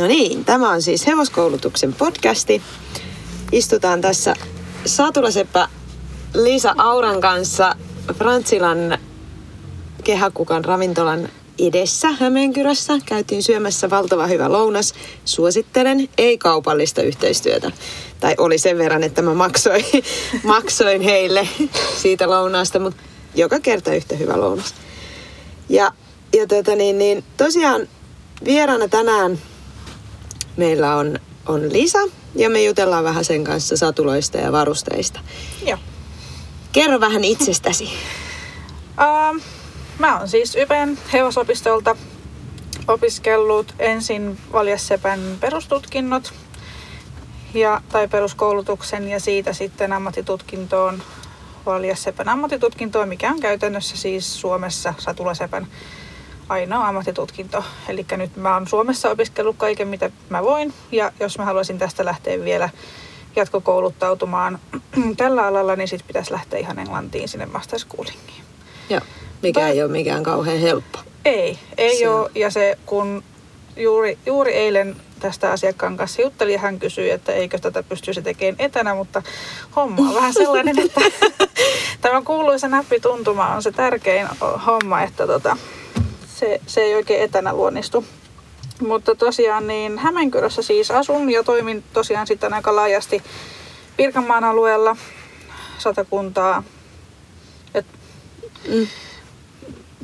No niin, tämä on siis hevoskoulutuksen podcasti. Istutaan tässä Satulaseppä Liisa Auran kanssa Frantsilan kehäkukan ravintolan edessä Hämeenkyrössä. Käytiin syömässä valtava hyvä lounas. Suosittelen, ei kaupallista yhteistyötä. Tai oli sen verran, että mä maksoin, maksoin heille siitä lounaasta, mutta joka kerta yhtä hyvä lounas. Ja, ja tota niin, niin, tosiaan vieraana tänään meillä on, on Lisa ja me jutellaan vähän sen kanssa satuloista ja varusteista. Joo. Kerro vähän itsestäsi. Uh, mä oon siis Ypen hevosopistolta opiskellut ensin Valjasepän perustutkinnot ja, tai peruskoulutuksen ja siitä sitten ammattitutkintoon Valjasepän ammattitutkintoon, mikä on käytännössä siis Suomessa Satulasepän ainoa ammattitutkinto. Eli nyt mä oon Suomessa opiskellut kaiken, mitä mä voin. Ja jos mä haluaisin tästä lähteä vielä jatkokouluttautumaan tällä alalla, niin sitten pitäisi lähteä ihan Englantiin sinne master schoolingiin. Joo, mikä ei ole mikään kauhean helppo. Ei, ei se ole. Ja se, kun juuri, juuri eilen tästä asiakkaan kanssa juttelin ja hän kysyi, että eikö tätä pystyisi tekemään etänä, mutta homma on vähän sellainen, että tämä kuuluisa näppituntuma on se tärkein homma, että tota, se, se ei oikein etänä luonnistu. Mutta tosiaan niin Hämeenkyrössä siis asun ja toimin tosiaan sitten aika laajasti Pirkanmaan alueella satakuntaa. Et mm.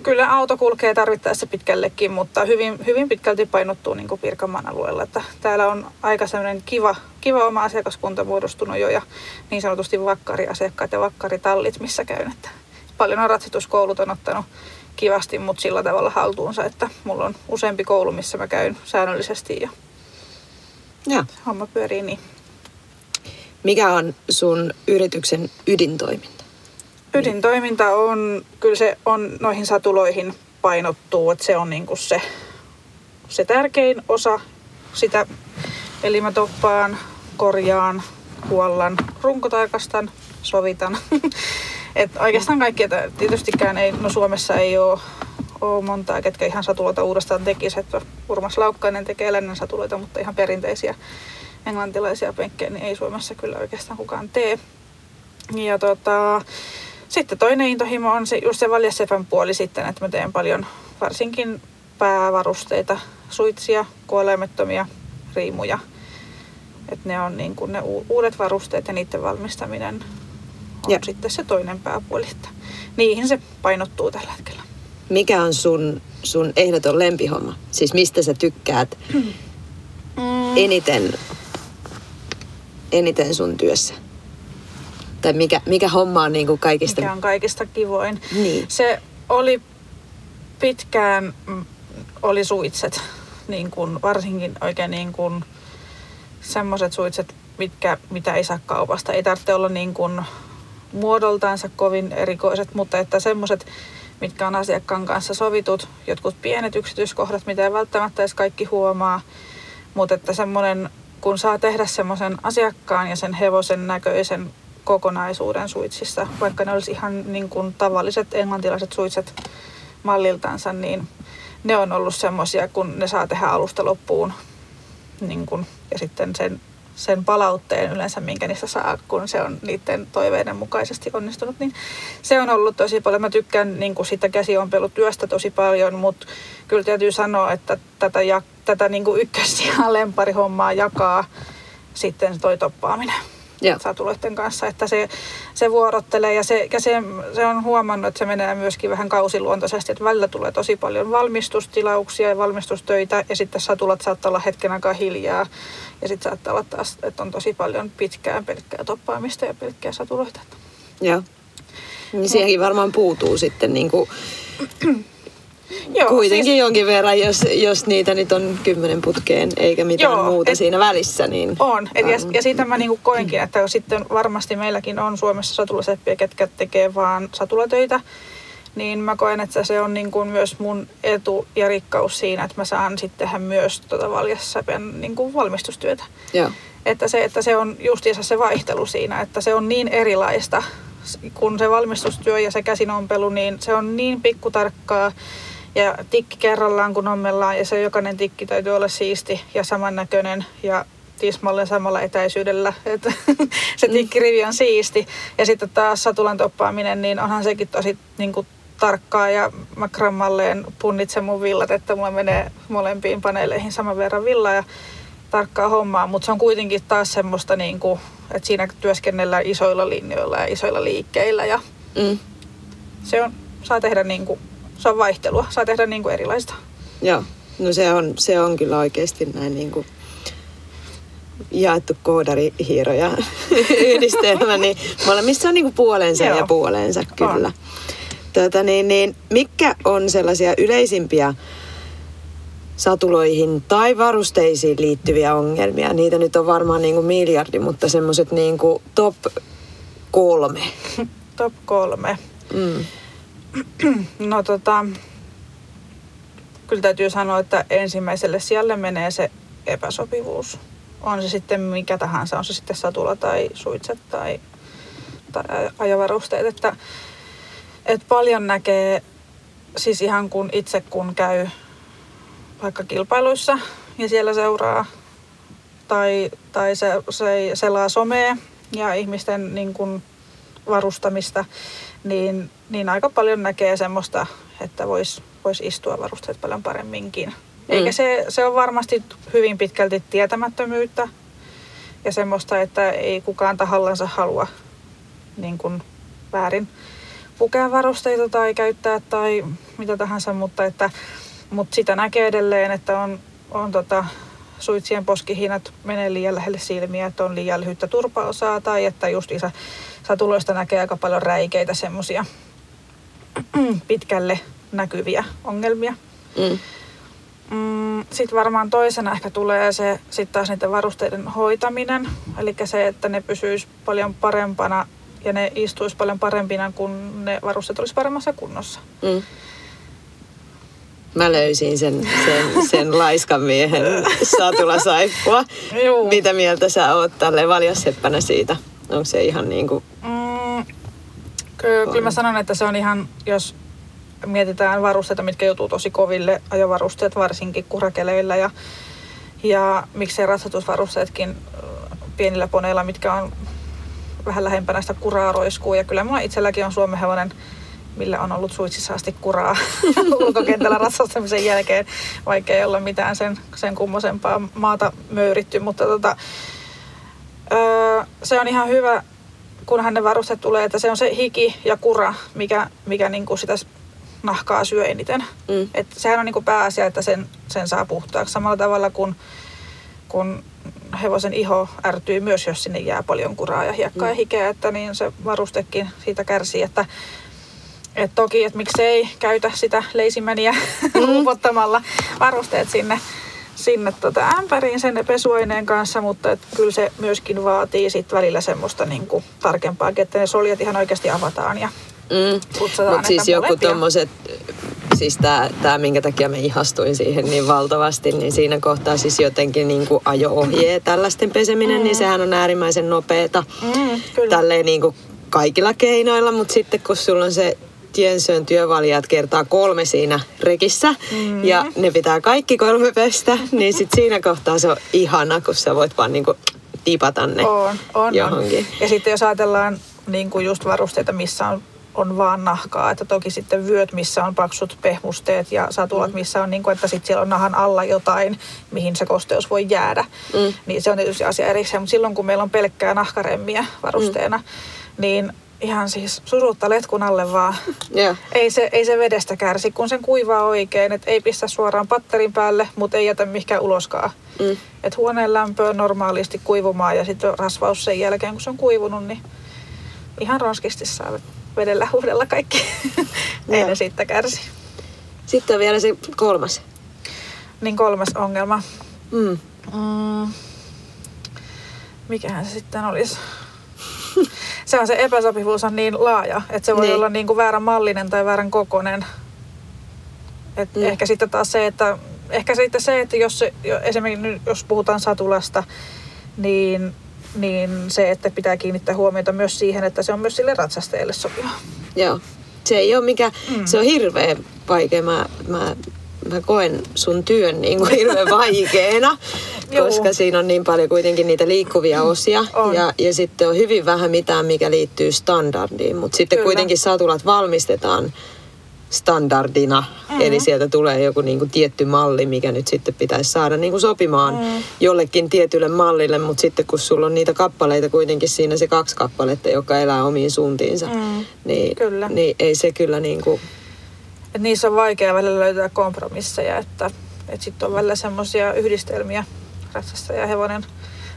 Kyllä auto kulkee tarvittaessa pitkällekin, mutta hyvin, hyvin pitkälti painottuu niin kuin Pirkanmaan alueella. Että täällä on aika sellainen kiva, kiva oma asiakaskunta muodostunut jo ja niin sanotusti vakkariasiakkaat ja vakkaritallit, missä käyn. Että paljon on ratsituskoulut on ottanut kivasti mut sillä tavalla haltuunsa, että mulla on useampi koulu, missä mä käyn säännöllisesti ja, ja. homma pyörii niin. Mikä on sun yrityksen ydintoiminta? Ydintoiminta on, kyllä se on noihin satuloihin painottuu, että se on niinku se, se tärkein osa sitä. Eli mä toppaan, korjaan, huollan, runkotarkastan, sovitan Et oikeastaan kaikki, että tietystikään ei, no Suomessa ei ole, ole montaa, ketkä ihan satuloita uudestaan tekisi. Että Urmas Laukkainen tekee lännen satuloita, mutta ihan perinteisiä englantilaisia penkkejä, niin ei Suomessa kyllä oikeastaan kukaan tee. Ja tota, sitten toinen intohimo on se, just se valjasefän puoli sitten, että mä teen paljon varsinkin päävarusteita, suitsia, kuolemettomia, riimuja. Että ne on niin kuin ne uudet varusteet ja niiden valmistaminen ja. sitten se toinen pääpuoli. Että niihin se painottuu tällä hetkellä. Mikä on sun, sun ehdoton lempihomma? Siis mistä sä tykkäät mm. eniten, eniten sun työssä? Tai mikä, mikä homma on niin kuin kaikista... Mikä on kaikista kivoin. Niin. Se oli pitkään, mm, oli suitset. Niin kuin, varsinkin oikein niin kuin semmoiset suitset, mitkä, mitä ei saa kaupasta. Ei tarvitse olla niin kuin muodoltaansa kovin erikoiset, mutta että semmoiset, mitkä on asiakkaan kanssa sovitut, jotkut pienet yksityiskohdat, mitä ei välttämättä edes kaikki huomaa, mutta että semmoinen, kun saa tehdä semmoisen asiakkaan ja sen hevosen näköisen kokonaisuuden suitsissa, vaikka ne olisi ihan niin kuin tavalliset englantilaiset suitset malliltansa, niin ne on ollut semmoisia, kun ne saa tehdä alusta loppuun niin kuin, ja sitten sen sen palautteen yleensä, minkä niistä saa, kun se on niiden toiveiden mukaisesti onnistunut, niin se on ollut tosi paljon. Mä tykkään niin kuin sitä käsiompelutyöstä tosi paljon, mutta kyllä täytyy sanoa, että tätä, ja, tätä niin kuin ykkös- ja lemparihommaa jakaa sitten toi toppaaminen. Joo. satuloiden kanssa, että se, se vuorottelee ja, se, ja se, se on huomannut, että se menee myöskin vähän kausiluontoisesti, että välillä tulee tosi paljon valmistustilauksia ja valmistustöitä ja sitten satulat saattaa olla hetken aikaa hiljaa ja sitten saattaa olla taas, että on tosi paljon pitkään pelkkää toppaamista ja pelkkää satuloita. Joo. Niin siihenkin varmaan puutuu sitten niin kuin Joo, kuitenkin siis, jonkin verran, jos, jos niitä nyt on kymmenen putkeen eikä mitään joo, muuta et, siinä välissä. Niin, on, et, ja, ja siitä mä niinku koinkin, että sitten varmasti meilläkin on Suomessa satulaseppiä, ketkä tekee vaan satulatöitä, niin mä koen, että se on niin kuin myös mun etu ja rikkaus siinä, että mä saan sitten tehdä myös tuota valjassapien niin kuin valmistustyötä. Joo. Että se, että se on justiinsa se vaihtelu siinä, että se on niin erilaista, kun se valmistustyö ja se käsinompelu, niin se on niin pikkutarkkaa Ja tikki kerrallaan kun ommellaan ja se jokainen tikki täytyy olla siisti ja samannäköinen ja tismalleen samalla etäisyydellä, että se tikkirivi on siisti. Ja sitten taas satulan toppaaminen, niin onhan sekin tosi niin kuin, tarkkaa ja mä grammalleen punnitsen mun villat, että mulla menee molempiin paneeleihin saman verran villaa ja tarkkaa hommaa, mutta se on kuitenkin taas semmoista, niin kuin, että siinä työskennellään isoilla linjoilla ja isoilla liikkeillä ja Mm. se on, saa tehdä niin kuin, se on vaihtelua, saa tehdä niin kuin erilaista. Joo, no se on, se on kyllä oikeasti näin niin kuin jaettu koodarihiiro ja yhdistelmä, niin molemmissa on niin kuin puolensa Joo. ja puolensa kyllä. On. Tota, niin, niin, mitkä on sellaisia yleisimpiä satuloihin tai varusteisiin liittyviä ongelmia? Niitä nyt on varmaan niin kuin miljardi, mutta semmoiset niin kuin top kolme. Top kolme. Mm. No tota, kyllä täytyy sanoa, että ensimmäiselle sijalle menee se epäsopivuus. On se sitten mikä tahansa, on se sitten satula tai suitset tai, tai ajovarusteet. Että, että paljon näkee, siis ihan kun itse kun käy vaikka kilpailuissa ja siellä seuraa tai, tai se, se selaa somea ja ihmisten niin kuin varustamista, niin, niin aika paljon näkee semmoista, että voisi vois istua varusteet paljon paremminkin. Eikä Mm. se, se on varmasti hyvin pitkälti tietämättömyyttä ja semmoista, että ei kukaan tahallansa halua niin kuin väärin pukea varusteita tai käyttää tai mitä tahansa, mutta, että, mutta sitä näkee edelleen, että on, on tota, suitsien poskihinnat menee liian lähelle silmiä, että on liian lyhyttä turpaosaa tai että just isä satuloista näkee aika paljon räikeitä semmoisia pitkälle näkyviä ongelmia. Mm. Mm, sitten varmaan toisena ehkä tulee se sitten taas niiden varusteiden hoitaminen. Eli se, että ne pysyisi paljon parempana ja ne istuisi paljon parempina, kun ne varusteet olisi paremmassa kunnossa. Mm. Mä löysin sen, sen, sen laiskan miehen satulasaippua. Juu. Mitä mieltä sä oot tälleen valjasseppänä siitä? Onko se ihan niin kuin... Mm, ky- kyllä mä sanon, että se on ihan, jos mietitään varusteita, mitkä joutuu tosi koville, ajovarusteet varsinkin kurakeleillä ja, ja miksei ratsatusvarusteetkin ö, pienillä poneilla, mitkä on vähän lähempänä sitä kuraa roiskuu. Ja kyllä mulla itselläkin on Suomen hevonen, millä on ollut suitsissa asti kuraa ulkokentällä ratsastamisen jälkeen, vaikka ei olla mitään sen, sen kummosempaa maata möyritty. Mutta tota, öö, se on ihan hyvä, kunhan ne varusteet tulee, että se on se hiki ja kura, mikä, mikä niinku sitä nahkaa syö eniten. Mm. Et sehän on niinku pääasia, että sen, sen saa puhtaaksi. Samalla tavalla kuin kun hevosen iho ärtyy myös, jos sinne jää paljon kuraa ja hiekkaa ja hikeä, että niin se varustekin siitä kärsii. Että, et toki, että miksei käytä sitä leisimäniä upottamalla varusteet sinne, sinne tota ämpäriin sen pesuaineen kanssa, mutta et kyllä se myöskin vaatii sit välillä semmoista niinku tarkempaa, että ne soljat ihan oikeasti avataan ja Mm. Mutta siis joku molempia. Siis tää minkä takia mä ihastuin siihen niin valtavasti, niin siinä kohtaa siis jotenkin niin kuin ajo-ohjeet tällaisten peseminen, mm. niin sehän on äärimmäisen nopeeta. Mm, kyllä. Tälleen niin kuin kaikilla keinoilla, mutta sitten kun sulla on se Tiensön työvalijat kertaa kolme siinä rekissä mm. ja ne pitää kaikki kolme pestä, niin sit siinä kohtaa se on ihana, kun sä voit vaan niinku tipata ne On, on, johonkin. on. Ja sitten jos ajatellaan niin kuin just varusteita, missä on, on vaan nahkaa, että toki sitten vyöt, missä on paksut pehmusteet ja satulat, mm. missä on niin kuin, että sitten siellä on nahan alla jotain, mihin se kosteus voi jäädä. Mm. Niin se on tietysti asia erikseen, mutta silloin kun meillä on pelkkää nahkaremmiä varusteena, mm. niin ihan siis surutta letkun alle vaan. Joo. Ei se, ei se vedestä kärsi, kun sen kuivaa oikein, että ei pistä suoraan patterin päälle, mutta ei jätä mihinkään uloskaan. Mm. Et huoneen lämpö on normaalisti kuivumaan ja sitten rasvaus sen jälkeen, kun se on kuivunut, niin ihan ronskisti saa vedellä huudella kaikki. ei ne siitä kärsi. Sitten on vielä se kolmas. Niin kolmas ongelma. Mm. Mm. Mikähän se sitten olisi? se on se epäsopivuus on niin laaja, että se voi Niin. olla niin kuin väärän mallinen tai väärän kokonen. Et Mm. Ehkä sitten taas se, että ehkä sitten se, että jos se, esimerkiksi jos puhutaan satulasta, niin, niin se, että pitää kiinnittää huomiota myös siihen, että se on myös sille ratsastajalle sopiva. Joo. Se ei ole mikä, mm. se on hirveän vaikea. Mä, mä, mä koen sun työn niin kuin hirveän vaikeena, koska siinä on niin paljon kuitenkin niitä liikkuvia osia. On. Ja, ja sitten on hyvin vähän mitään, mikä liittyy standardiin. Mutta sitten Kyllä. kuitenkin satulat valmistetaan standardina. Mm-hmm. Eli sieltä tulee joku niin kuin tietty malli, mikä nyt sitten pitäisi saada niin kuin sopimaan mm. jollekin tietylle mallille. Mutta sitten kun sulla on niitä kappaleita kuitenkin siinä se kaksi kappaletta, joka elää omiin suuntiinsa, Mm. niin, Kyllä. niin ei se kyllä niin kuin... Et niissä on vaikea välillä löytää kompromisseja, että, että sitten on välillä semmoisia yhdistelmiä ratsasta ja hevonen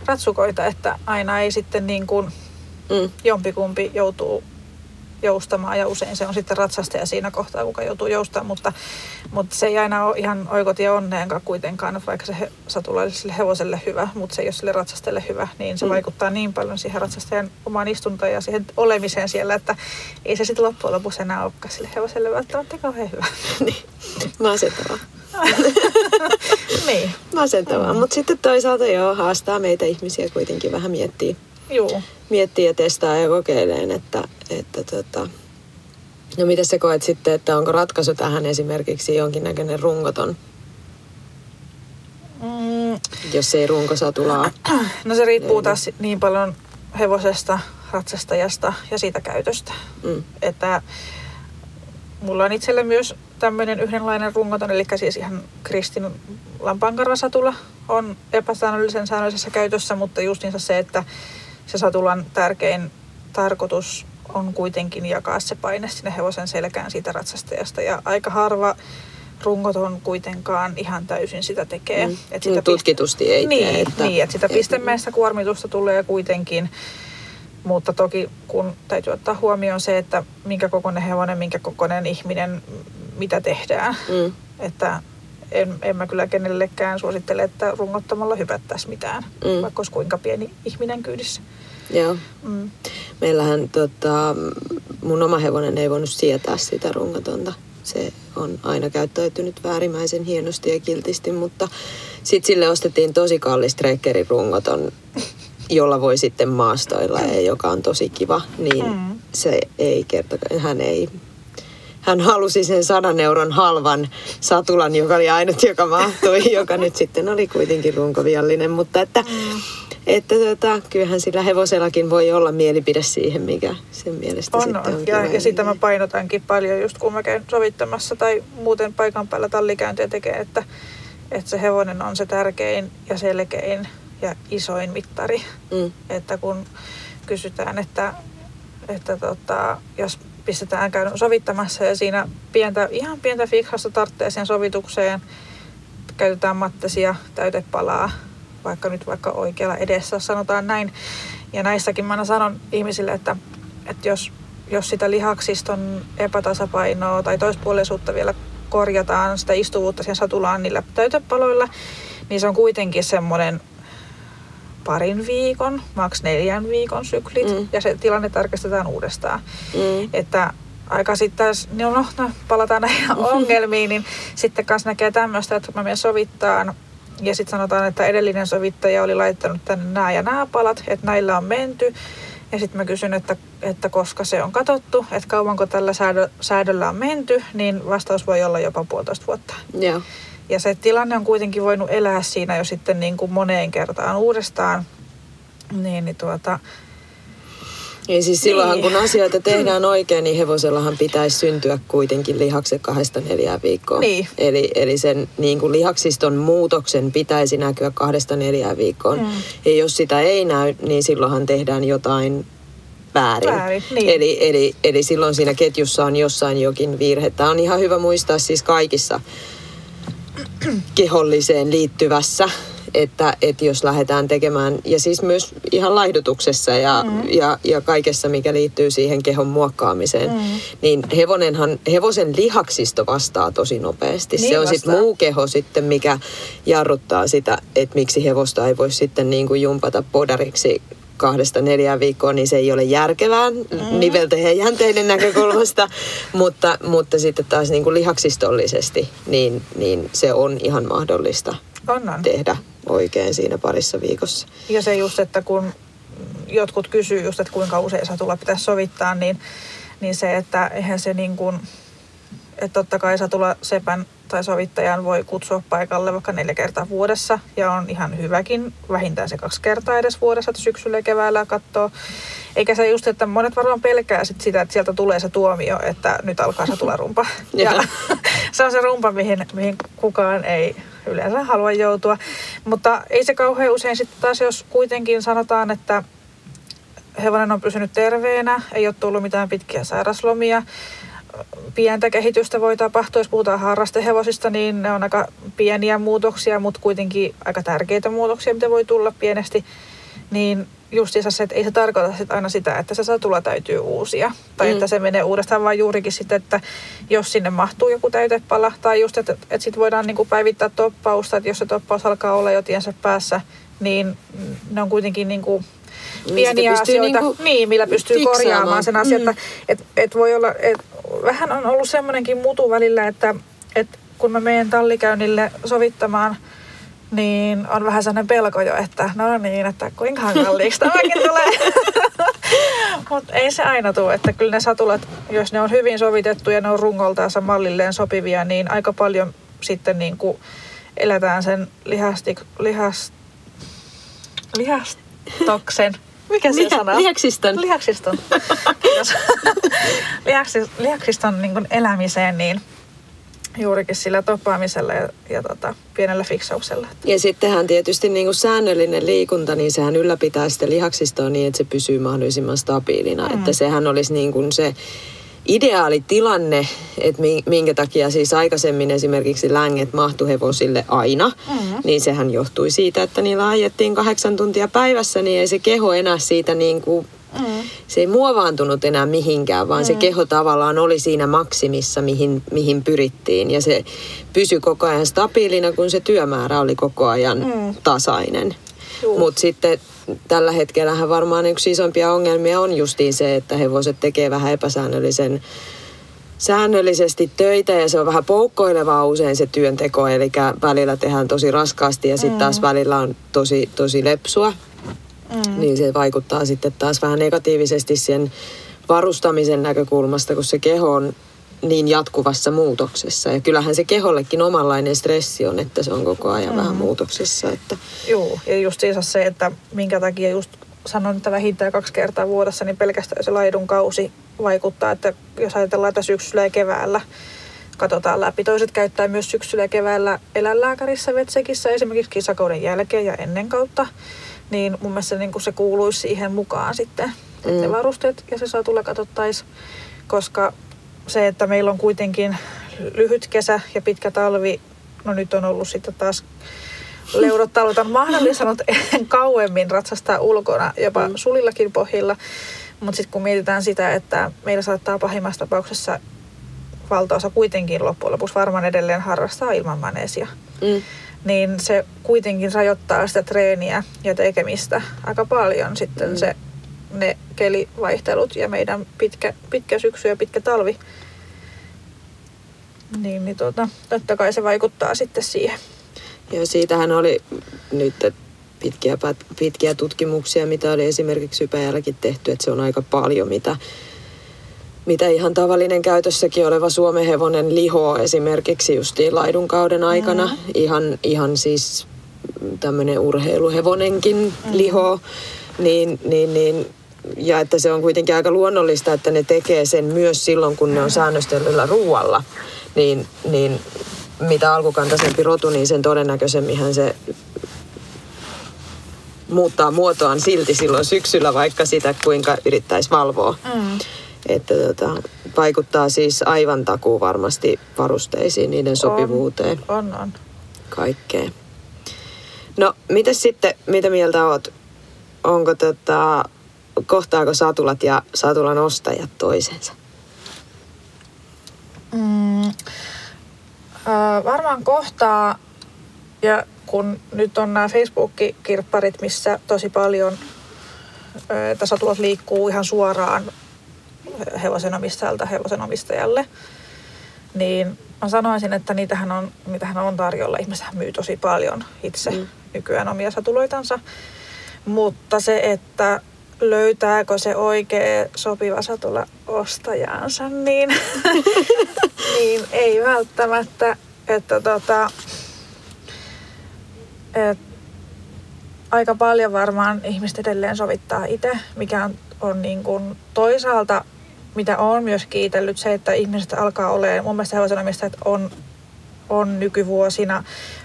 ratsukoita, että aina ei sitten niin kuin Mm. jompikumpi joutuu joustamaan ja usein se on sitten ratsastaja siinä kohtaa, kuka joutuu joustamaan, mutta, mutta se ei aina ole ihan oikotie onneenkaan kuitenkaan, vaikka se he, satula olisi sille hevoselle hyvä, mutta se ei ole sille ratsastajalle hyvä, niin se Mm. mm. vaikuttaa niin paljon siihen ratsastajan omaan istuntoon ja siihen olemiseen siellä, että ei se sitten loppujen lopuksi enää olekaan sille hevoselle välttämättä kauhean hyvä. niin. Masentavaa. niin, Masentavaa. Mutta sitten toisaalta joo, haastaa meitä ihmisiä kuitenkin vähän miettiä, juu. miettiä ja testaa ja kokeileen, että, että tota... No mitä sä koet sitten, että onko ratkaisu tähän esimerkiksi jonkinnäköinen rungoton, Mm, jos ei runkosatulaa? no se riippuu Niin. taas niin paljon hevosesta, ratsastajasta ja siitä käytöstä. Mm. että mulla on itsellä myös tämmöinen yhdenlainen rungoton, eli siis ihan Kristin lampaankarvasatula on epäsäännöllisen säännöllisessä käytössä, mutta justiinsa se, että se satulan tärkein tarkoitus on kuitenkin jakaa se paine sinne hevosen selkään siitä ratsastajasta ja aika harva rungoton kuitenkaan ihan täysin sitä tekee. Mm. Et Niin, tutkitusti ei niin, tee, että- niin, että sitä et- pistemäistä kuormitusta tulee kuitenkin. Mutta toki kun täytyy ottaa huomioon se, että minkä kokoinen hevonen, minkä kokoinen ihminen, mitä tehdään. Mm. Että en, en mä kyllä kenellekään suosittele, että rungottamalla hypättäisi mitään, mm. vaikka olisi kuinka pieni ihminen kyydissä. Joo. Mm. Meillähän tota, mun oma hevonen ei voinut sietää sitä rungatonta. Se on aina käyttäytynyt väärimmäisen hienosti ja kiltisti, mutta sitten sille ostettiin tosi kallis trekkerin rungoton, jolla voi sitten maastoilla ja joka on tosi kiva. Niin Mm. se ei kerta, hän ei hän halusi sen sadan euron halvan satulan, joka oli ainut, joka mahtui, joka nyt sitten oli kuitenkin runkoviallinen. Mutta että, Mm. Että tota, kyllähän sillä hevosellakin voi olla mielipide siihen, mikä sen mielestä On, sitten on, Ja, ja sitä mä painotankin paljon just kun mä käyn sovittamassa tai muuten paikan päällä tallikäyntiä tekee, että, että se hevonen on se tärkein ja selkein ja isoin mittari. Mm, Että kun kysytään, että, että tota, jos pistetään käydä sovittamassa ja siinä pientä, ihan pientä fiksausta tarvitsee sen sovitukseen, käytetään mattesia, täytepalaa, vaikka nyt vaikka oikealla edessä sanotaan näin. Ja näissäkin mä aina sanon ihmisille, että, että jos, jos sitä lihaksiston epätasapainoa tai toispuolisuutta vielä korjataan, sitä istuvuutta siihen satulaan niillä täytepaloilla, niin se on kuitenkin semmoinen parin viikon, maks neljän viikon syklit, Mm. ja se tilanne tarkistetaan uudestaan. mm, Että aika sitten taas, no, no, no palataan näihin ongelmiin, niin sitten kanssa näkee tämmöistä, että mä menen sovittaan, ja sitten sanotaan, että edellinen sovittaja oli laittanut tänne nämä ja nämä palat, että näillä on menty. Ja sitten mä kysyn, että, että koska se on katottu, että kauanko tällä säädö, säädöllä on menty, niin vastaus voi olla jopa puolitoista vuotta. joo. Ja se tilanne on kuitenkin voinut elää siinä jo sitten niin kuin moneen kertaan uudestaan. Niin, niin tuota, Niin siis silloinhan Niin. kun asioita tehdään oikein, niin hevosellahan pitäisi syntyä kuitenkin lihakset kahdesta neljään viikkoa. Niin. Eli, eli sen niin kuin lihaksiston muutoksen pitäisi näkyä kahdesta neljään viikkoon. Mm. Ja jos sitä ei näy, niin silloinhan tehdään jotain väärin. Väärin, niin. eli, eli, eli silloin siinä ketjussa on jossain jokin virhe. Tämä on ihan hyvä muistaa siis kaikissa keholliseen liittyvässä, että, että jos lähdetään tekemään, ja siis myös ihan laihdutuksessa ja, mm. ja, ja kaikessa, mikä liittyy siihen kehon muokkaamiseen, mm. niin hevonenhan, hevosen lihaksisto vastaa tosi nopeasti. Niin Se on sitten muu keho sitten, mikä jarruttaa sitä, että miksi hevosta ei voi sitten niin kuin jumpata podariksi kahdesta neljään viikkoa, niin se ei ole järkevää mm. nivelten ja jänteiden näkökulmasta, mutta, mutta sitten taas niin kuin lihaksistollisesti, niin, niin se on ihan mahdollista on, on. tehdä oikein siinä parissa viikossa. Ja se just, että kun jotkut kysyy just, että kuinka usein satula pitäisi sovittaa, niin, niin se, että eihän se niin kuin, että totta kai tulla sepän tai sovittajan voi kutsua paikalle vaikka neljä kertaa vuodessa ja on ihan hyväkin vähintään se kaksi kertaa edes vuodessa, että syksyllä ja keväällä katsoo. Eikä se just, että monet varmaan pelkää sit sitä, että sieltä tulee se tuomio, että nyt alkaa se tulla rumpa. ja se on se rumpa, mihin, mihin kukaan ei yleensä halua joutua. Mutta ei se kauhean usein sitten taas, jos kuitenkin sanotaan, että hevonen on pysynyt terveenä, ei ole tullut mitään pitkiä sairaslomia, pientä kehitystä voi tapahtua, jos puhutaan harrastehevosista, niin ne on aika pieniä muutoksia, mutta kuitenkin aika tärkeitä muutoksia, mitä voi tulla pienesti. Niin justiinsa se, että ei se tarkoita sit aina sitä, että se satula täytyy uusia. Tai mm. että se menee uudestaan, vaan juurikin sitten, että jos sinne mahtuu joku täytepala, tai just, että, että sitten voidaan niinku päivittää toppausta, että jos se toppaus alkaa olla jo tiensä päässä, niin ne on kuitenkin niinku niin pieniä asioita, niinku niin, millä pystyy fiksaamaan. korjaamaan sen asian. Mm. Että et, et voi olla, et, vähän on ollut semmoinenkin mutu välillä, että et kun mä menen tallikäynnille sovittamaan, niin on vähän sellainen pelko jo, että no niin, että kuinka kalliiksi tämäkin tulee. Mutta ei se aina tule, että kyllä ne satulat, jos ne on hyvin sovitettu ja ne on rungoltaansa mallilleen sopivia, niin aika paljon sitten niin kuin eletään sen lihasti, lihas, lihastoksen mikä se Liha, sana Lihaksiston. Lihaksiston. Lihaksiston, lihaksiston niin elämiseen, niin juurikin sillä toppaamisella ja, ja tota, pienellä fiksauksella. Ja sittenhän tietysti niin kuin säännöllinen liikunta, niin sehän ylläpitää sitä lihaksistoa niin, että se pysyy mahdollisimman stabiilina. Mm. Että sehän olisi niin kuin se ideaali tilanne, että minkä takia siis aikaisemmin esimerkiksi länget mahtu hevosille aina, mm-hmm. niin sehän johtui siitä, että niillä ajettiin kahdeksan tuntia päivässä, niin ei se keho enää siitä niin kuin Mm. Se ei muovaantunut enää mihinkään, vaan mm. se keho tavallaan oli siinä maksimissa, mihin, mihin pyrittiin. Ja se pysyi koko ajan stabiilina, kun se työmäärä oli koko ajan mm. tasainen. Mutta sitten tällä hetkellä varmaan yksi isompia ongelmia on justiin se, että hevoset tekee vähän epäsäännöllisen säännöllisesti töitä ja se on vähän poukkoilevaa usein se työnteko, eli välillä tehdään tosi raskaasti ja sitten taas mm. välillä on tosi, tosi lepsua. Mm. Niin se vaikuttaa sitten taas vähän negatiivisesti sen varustamisen näkökulmasta, kun se keho on niin jatkuvassa muutoksessa. Ja kyllähän se kehollekin omanlainen stressi on, että se on koko ajan mm. vähän muutoksessa. Että... Joo, ja just se, että minkä takia just sanon, että vähintään kaksi kertaa vuodessa, niin pelkästään se laidun kausi vaikuttaa, että jos ajatellaan, että syksyllä ja keväällä katsotaan läpi. Toiset käyttää myös syksyllä ja keväällä eläinlääkärissä Vetsekissä esimerkiksi kisakauden jälkeen ja ennen kautta. Niin mun mielestä niin se kuuluisi siihen mukaan sitten, että mm. ne varusteet ja se saa tulla katsottaisiin, koska se, että meillä on kuitenkin lyhyt kesä ja pitkä talvi, no nyt on ollut sitten taas leudot on mahdollistanut kauemmin ratsastaa ulkona, jopa mm. sulillakin pohjilla. Mutta sitten kun mietitään sitä, että meillä saattaa pahimmassa tapauksessa valtaosa kuitenkin loppujen lopuksi varmaan edelleen harrastaa ilman maneesia, mm. Niin se kuitenkin rajoittaa sitä treeniä ja tekemistä aika paljon sitten mm. se ne kelivaihtelut ja meidän pitkä, pitkä syksy ja pitkä talvi. Niin, niin tuota, totta kai se vaikuttaa sitten siihen. Ja siitähän oli nyt pitkiä, pitkiä tutkimuksia, mitä oli esimerkiksi Ypäjälläkin tehty, että se on aika paljon, mitä, mitä ihan tavallinen käytössäkin oleva Suomen hevonen liho esimerkiksi justiin laidunkauden aikana. Mm. Ihan, ihan siis tämmöinen urheiluhevonenkin mm. liho, niin, niin, niin ja että se on kuitenkin aika luonnollista, että ne tekee sen myös silloin, kun ne on säännöstellyllä ruualla. Niin, niin mitä alkukantaisempi rotu, niin sen todennäköisemmin se muuttaa muotoaan silti silloin syksyllä, vaikka sitä kuinka yrittäisi valvoa. Mm. Että tota, vaikuttaa siis aivan takuu varmasti varusteisiin, niiden sopivuuteen. On, on. on. Kaikkeen. No, mitä sitten, mitä mieltä oot? Onko tota, kohtaako satulat ja satulan ostajat toisensa? Mm, äh, varmaan kohtaa. Ja kun nyt on nämä Facebook-kirpparit, missä tosi paljon että satulat liikkuu ihan suoraan hevosen omistajalta hevosen omistajalle, niin mä sanoisin, että niitähän on, niitähän on tarjolla. Ihmiset myy tosi paljon itse mm. nykyään omia satuloitansa. Mutta se, että löytääkö se oikea sopiva satula ostajaansa, niin, niin ei välttämättä. Että tota, et aika paljon varmaan ihmiset edelleen sovittaa itse, mikä on, on niin kuin toisaalta, mitä on myös kiitellyt, se, että ihmiset alkaa olemaan, mun mielestä hevosenomiset on, on nykyvuosina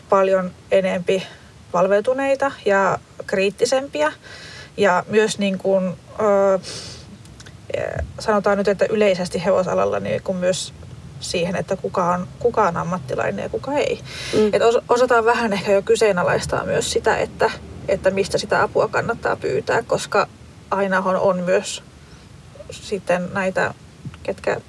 paljon enempi valveutuneita ja kriittisempiä. Ja myös niin kuin, ö, sanotaan nyt, että yleisesti hevosalalla niin kuin myös siihen, että kuka on, kuka on ammattilainen ja kuka ei. Mm. Et os, osataan vähän ehkä jo kyseenalaistaa myös sitä, että, että mistä sitä apua kannattaa pyytää, koska aina on, on myös sitten näitä, ketkä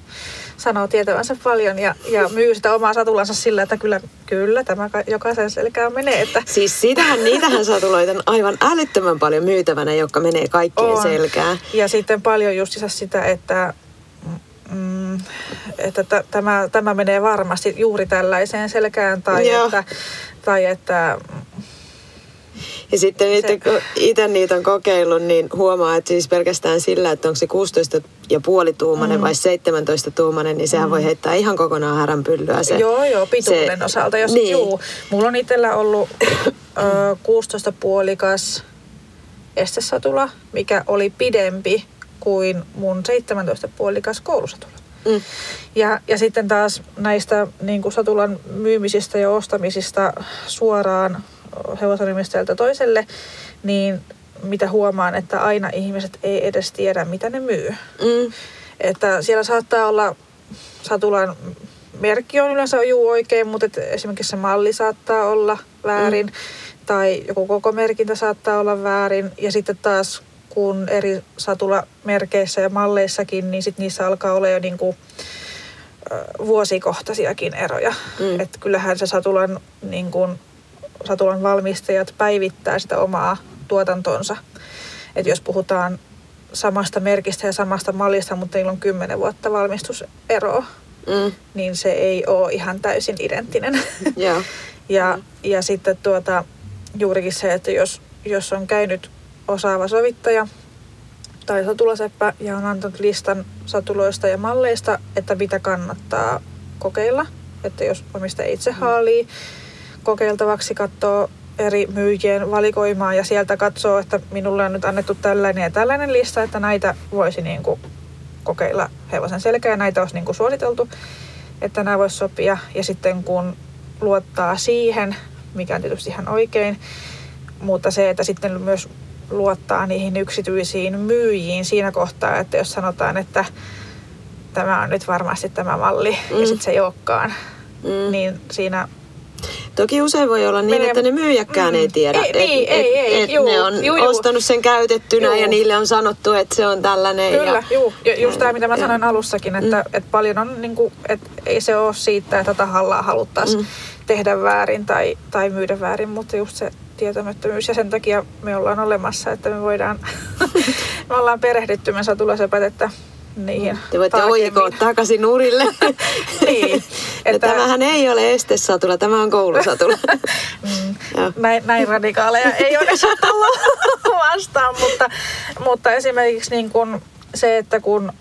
sanoo tietävänsä paljon ja, ja myy sitä omaa satulansa sillä, että kyllä, kyllä tämä jokaisen selkään menee. Että... Siis sitähän, niitähän satuloita on aivan älyttömän paljon myytävänä, jotka menee kaikkien on. selkään. Ja sitten paljon just sitä, että mm, että t- tämä, tämä menee varmasti juuri tällaiseen selkään tai Joo. että, tai että ja sitten niitä, kun itse niitä on kokeillut, niin huomaa, että siis pelkästään sillä, että onko se 16 ja puoli tuumanen mm. vai 17 tuumanen, niin sehän mm. voi heittää ihan kokonaan häränpyllyä. Se, joo, joo, pituuden se, osalta. Jos, niin. juu, mulla on itsellä ollut ö, 16 puolikas estesatula, mikä oli pidempi kuin mun 17 puolikas koulusatula. Mm. Ja, ja sitten taas näistä niin kuin satulan myymisistä ja ostamisista suoraan hevosenimistäjältä toiselle, niin mitä huomaan, että aina ihmiset ei edes tiedä, mitä ne myy. Mm. Että siellä saattaa olla satulan merkki on yleensä juu oikein, mutta esimerkiksi se malli saattaa olla väärin. Mm. Tai joku koko merkintä saattaa olla väärin. Ja sitten taas kun eri satulamerkeissä ja malleissakin, niin sit niissä alkaa olla jo niinku, vuosikohtaisiakin eroja. Mm. Et kyllähän se satulan niin kun, satulan valmistajat päivittää sitä omaa tuotantonsa. Et jos puhutaan samasta merkistä ja samasta mallista, mutta niillä on kymmenen vuotta valmistuseroa, mm. niin se ei ole ihan täysin identtinen. Yeah. ja, mm. ja sitten tuota, juurikin se, että jos, jos on käynyt osaava sovittaja tai satulaseppä ja on antanut listan satuloista ja malleista, että mitä kannattaa kokeilla. Että jos omistaja itse mm. Kokeiltavaksi, katsoo eri myyjien valikoimaa ja sieltä katsoo, että minulle on nyt annettu tällainen ja tällainen lista, että näitä voisi niin kuin kokeilla hevosen selkeä ja näitä olisi niin kuin suositeltu, että nämä voisi sopia. Ja sitten kun luottaa siihen, mikä on tietysti ihan oikein, mutta se, että sitten myös luottaa niihin yksityisiin myyjiin siinä kohtaa, että jos sanotaan, että tämä on nyt varmasti tämä malli mm. ja sitten se ei olekaan, mm. niin siinä Toki usein voi olla niin, Menee, että ne myyjäkään mm, ei tiedä. Ei, et, ei, et, ei, ei, et juu, ne on juu, ostanut sen käytettynä juu. ja niille on sanottu, että se on tällainen. Kyllä, ja, juu. Ja just tämä, mitä mä sanoin ja. alussakin, että, mm. että paljon on, niin kuin, että ei se ole siitä, että tahallaan haluttaisiin mm. tehdä väärin tai, tai myydä väärin, mutta just se tietämättömyys ja sen takia me ollaan olemassa, että me voidaan, me ollaan perehdytty, me satulaisepät, että niihin. Te voitte oikoa takaisin urille. niin. Että... Tämähän ei ole estesatula, tämä on koulusatula. mm, näin, näin radikaaleja ei ole tullut vastaan, mutta, mutta esimerkiksi niin kun se, että kun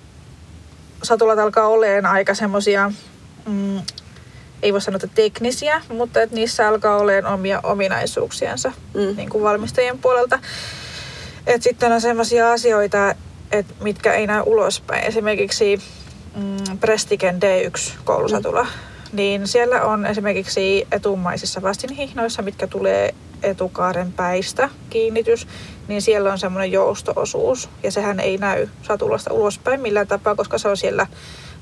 satulat alkaa olemaan aika semmoisia, mm, ei voi sanoa, että teknisiä, mutta että niissä alkaa olemaan omia ominaisuuksiansa mm. niin kuin valmistajien puolelta. Et sitten on sellaisia asioita, et mitkä ei näy ulospäin. Esimerkiksi mm, Prestigen D1-koulusatula. Mm. Niin siellä on esimerkiksi etumaisissa vastinhihnoissa, mitkä tulee etukaaren päistä kiinnitys, niin siellä on semmoinen joustoosuus. Ja sehän ei näy satulasta ulospäin millään tapaa, koska se on siellä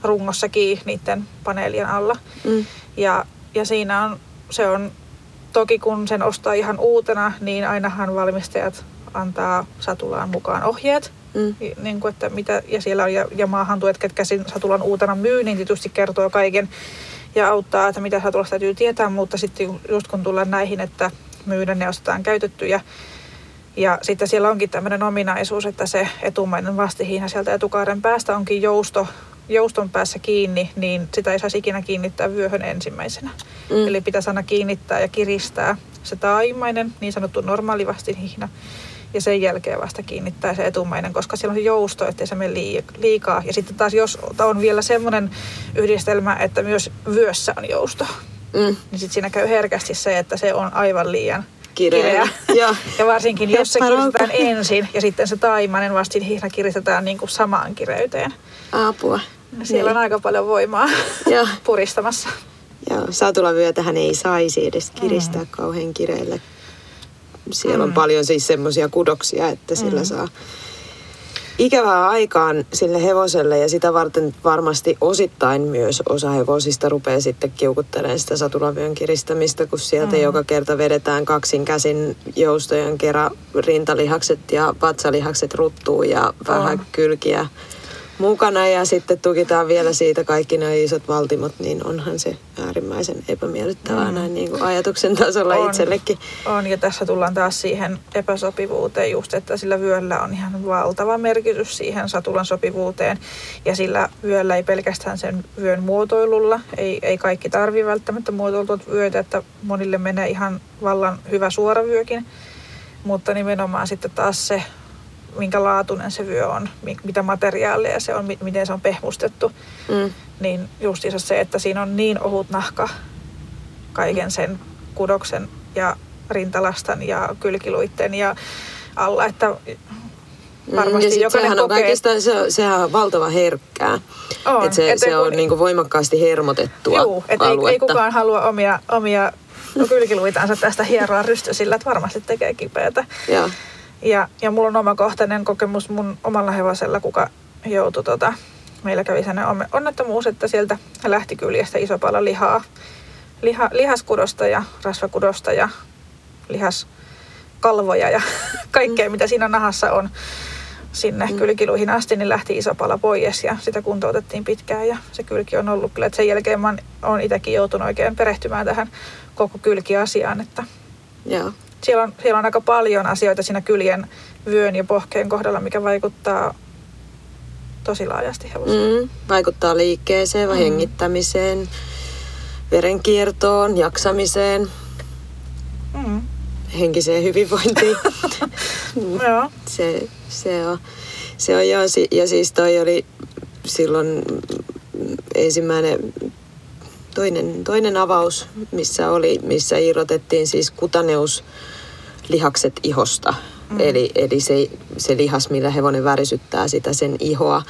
rungossakin niiden paneelien alla. Mm. Ja, ja siinä on, se on, toki kun sen ostaa ihan uutena, niin ainahan valmistajat antaa satulaan mukaan ohjeet, Mm. Niin kuin, että mitä, ja siellä on ja, ja maahan tuet, ketkä sen satulan uutena myy, niin tietysti kertoo kaiken ja auttaa, että mitä satulasta täytyy tietää, mutta sitten just kun tullaan näihin, että myydään ne ostetaan käytettyjä, ja sitten siellä onkin tämmöinen ominaisuus, että se etumainen vastihiina sieltä etukaaren päästä onkin jousto, jouston päässä kiinni, niin sitä ei saisi ikinä kiinnittää vyöhön ensimmäisenä. Mm. Eli pitäisi aina kiinnittää ja kiristää se taimainen, niin sanottu normaali vastinhihna, ja sen jälkeen vasta kiinnittää se etumainen, koska siellä on se jousto, ettei se mene liikaa. Ja sitten taas jos on vielä semmoinen yhdistelmä, että myös vyössä on jousto, mm. niin sitten siinä käy herkästi se, että se on aivan liian kireä. kireä. Ja, ja varsinkin jos se kiristetään ensin ja sitten se taimainen vastinhihna kiristetään niin kuin samaan kireyteen. Apua. Siellä niin. on aika paljon voimaa ja. puristamassa. Joo, satulavyötähän ei saisi edes kiristää mm. kauhean kireelle. Siellä mm. on paljon siis semmoisia kudoksia, että sillä mm. saa ikävää aikaan sille hevoselle ja sitä varten varmasti osittain myös osa hevosista rupeaa sitten kiukuttelemaan sitä satulavyön kiristämistä, kun sieltä mm. joka kerta vedetään kaksin käsin joustojen kerran rintalihakset ja vatsalihakset ruttuu ja vähän oh. kylkiä mukana ja sitten tukitaan vielä siitä kaikki nämä isot valtimot, niin onhan se äärimmäisen epämiellyttävää mm. näin niin kuin ajatuksen tasolla on, itsellekin. On ja tässä tullaan taas siihen epäsopivuuteen just, että sillä vyöllä on ihan valtava merkitys siihen satulan sopivuuteen ja sillä vyöllä ei pelkästään sen vyön muotoilulla, ei, ei kaikki tarvi välttämättä muotoiltua vyötä, että monille menee ihan vallan hyvä suora vyökin, mutta nimenomaan sitten taas se minkä laatuinen se vyö on, mitä materiaalia se on, miten se on pehmustettu. Mm. Niin justiinsa se, että siinä on niin ohut nahka kaiken sen kudoksen ja rintalastan ja kylkiluitten ja alla, että mm, varmasti ja jokainen sehän kokee... on kaikista, se, sehän on valtava herkkää. On, et se, et se kun... on niin voimakkaasti hermotettua Juu, et ei, ei kukaan halua omia, omia kylkiluitansa tästä hieroa rystysillä, että varmasti tekee kipeätä. Ja. Ja, ja mulla on omakohtainen kokemus mun omalla hevosella, kuka joutui tota, meillä kävi sellainen onnettomuus, että sieltä lähti kyljestä iso pala lihaa. Liha, lihaskudosta ja rasvakudosta ja lihaskalvoja ja kaikkea, mitä siinä nahassa on sinne mm. kylkiluihin asti, niin lähti iso pala pois ja sitä kuntoutettiin pitkään ja se kylki on ollut kyllä, että sen jälkeen mä oon itsekin joutunut oikein perehtymään tähän koko kylkiasiaan, että Joo siellä on, siellä on aika paljon asioita siinä kyljen, vyön ja pohkeen kohdalla, mikä vaikuttaa tosi laajasti hevoseen. Mm, vaikuttaa liikkeeseen, mm. hengittämiseen, verenkiertoon, jaksamiseen, mm. henkiseen hyvinvointiin. Joo. se, se on, se on joo. Ja siis toi oli silloin ensimmäinen toinen, toinen avaus, missä, oli, missä irrotettiin siis kutaneus lihakset ihosta. Mm. Eli, eli se, se lihas, millä hevonen värisyttää sitä sen ihoa.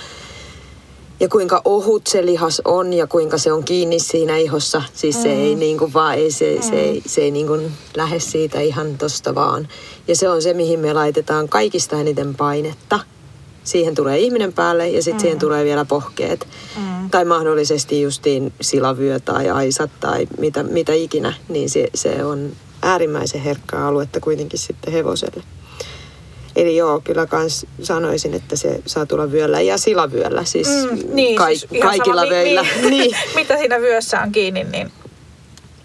Ja kuinka ohut se lihas on ja kuinka se on kiinni siinä ihossa. Siis mm. se ei niin kuin vaan, ei, se, mm. se, ei, se ei niin kuin lähde siitä ihan tosta vaan. Ja se on se, mihin me laitetaan kaikista eniten painetta. Siihen tulee ihminen päälle ja sitten mm. siihen tulee vielä pohkeet. Mm. Tai mahdollisesti justiin silavyö tai aisat tai mitä, mitä ikinä. Niin se, se on äärimmäisen herkkää aluetta kuitenkin sitten hevoselle. Eli joo, kyllä kans sanoisin, että se saa tulla vyöllä ja silavyöllä, siis, mm, niin, ka- siis kaikilla sama, vöillä. Mi- niin. Mitä siinä vyössä on kiinni, niin,